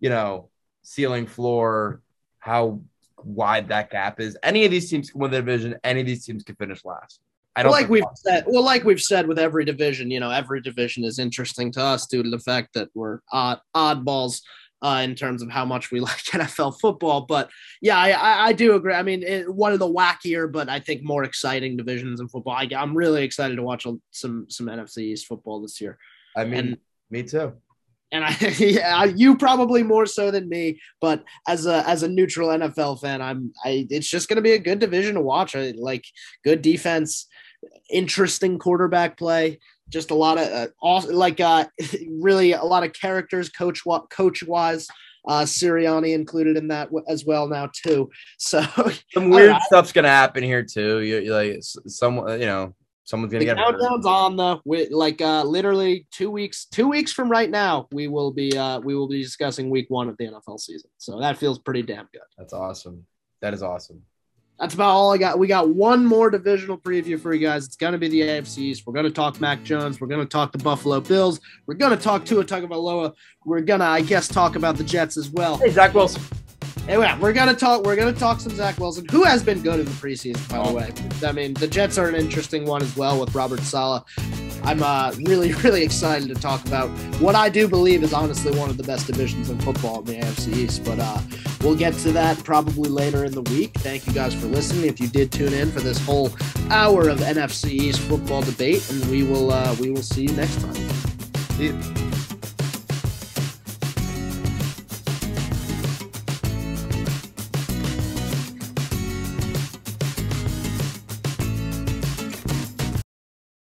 you know ceiling floor how wide that gap is. Any of these teams can win the division. Any of these teams can finish last. I don't like we've said, well, like we've said with every division, you know, every division is interesting to us due to the fact that we're odd oddballs uh, in terms of how much we like NFL football. But yeah, I, I, I do agree. I mean, it, one of the wackier, but I think more exciting divisions in football. I, I'm really excited to watch some some NFC East football this year. I mean, and- me too. and I, yeah, you probably more so than me. But as a as a neutral NFL fan, I'm I. It's just going to be a good division to watch. I, like good defense, interesting quarterback play. Just a lot of uh, awesome, like uh, really a lot of characters, coach coach wise. Uh, Sirianni included in that as well now too. So some weird stuff's gonna happen here too. You, you like some, you know, Someone's gonna the get countdown's on the with like uh literally two weeks two weeks from right now we will be uh we will be discussing week one of the NFL season. So that feels pretty damn good. That's awesome. That is awesome. That's about all I got. We got one more divisional preview for you guys. It's gonna be the AFCs. We're gonna talk Mac Jones. We're gonna talk the Buffalo Bills. We're gonna talk Tua Tagovailoa. We're gonna, I guess, talk about the Jets as well. Hey, Zach Wilson. Anyway, we're gonna talk. We're gonna talk some Zach Wilson, who has been good in the preseason, by the way. I mean, the Jets are an interesting one as well with Robert Saleh. I'm uh, really, really excited to talk about what I do believe is honestly one of the best divisions in football in the AFC East. But uh, we'll get to that probably later in the week. Thank you guys for listening. If you did tune in for this whole hour of NFC East football debate, and we will uh, we will see you next time. See you.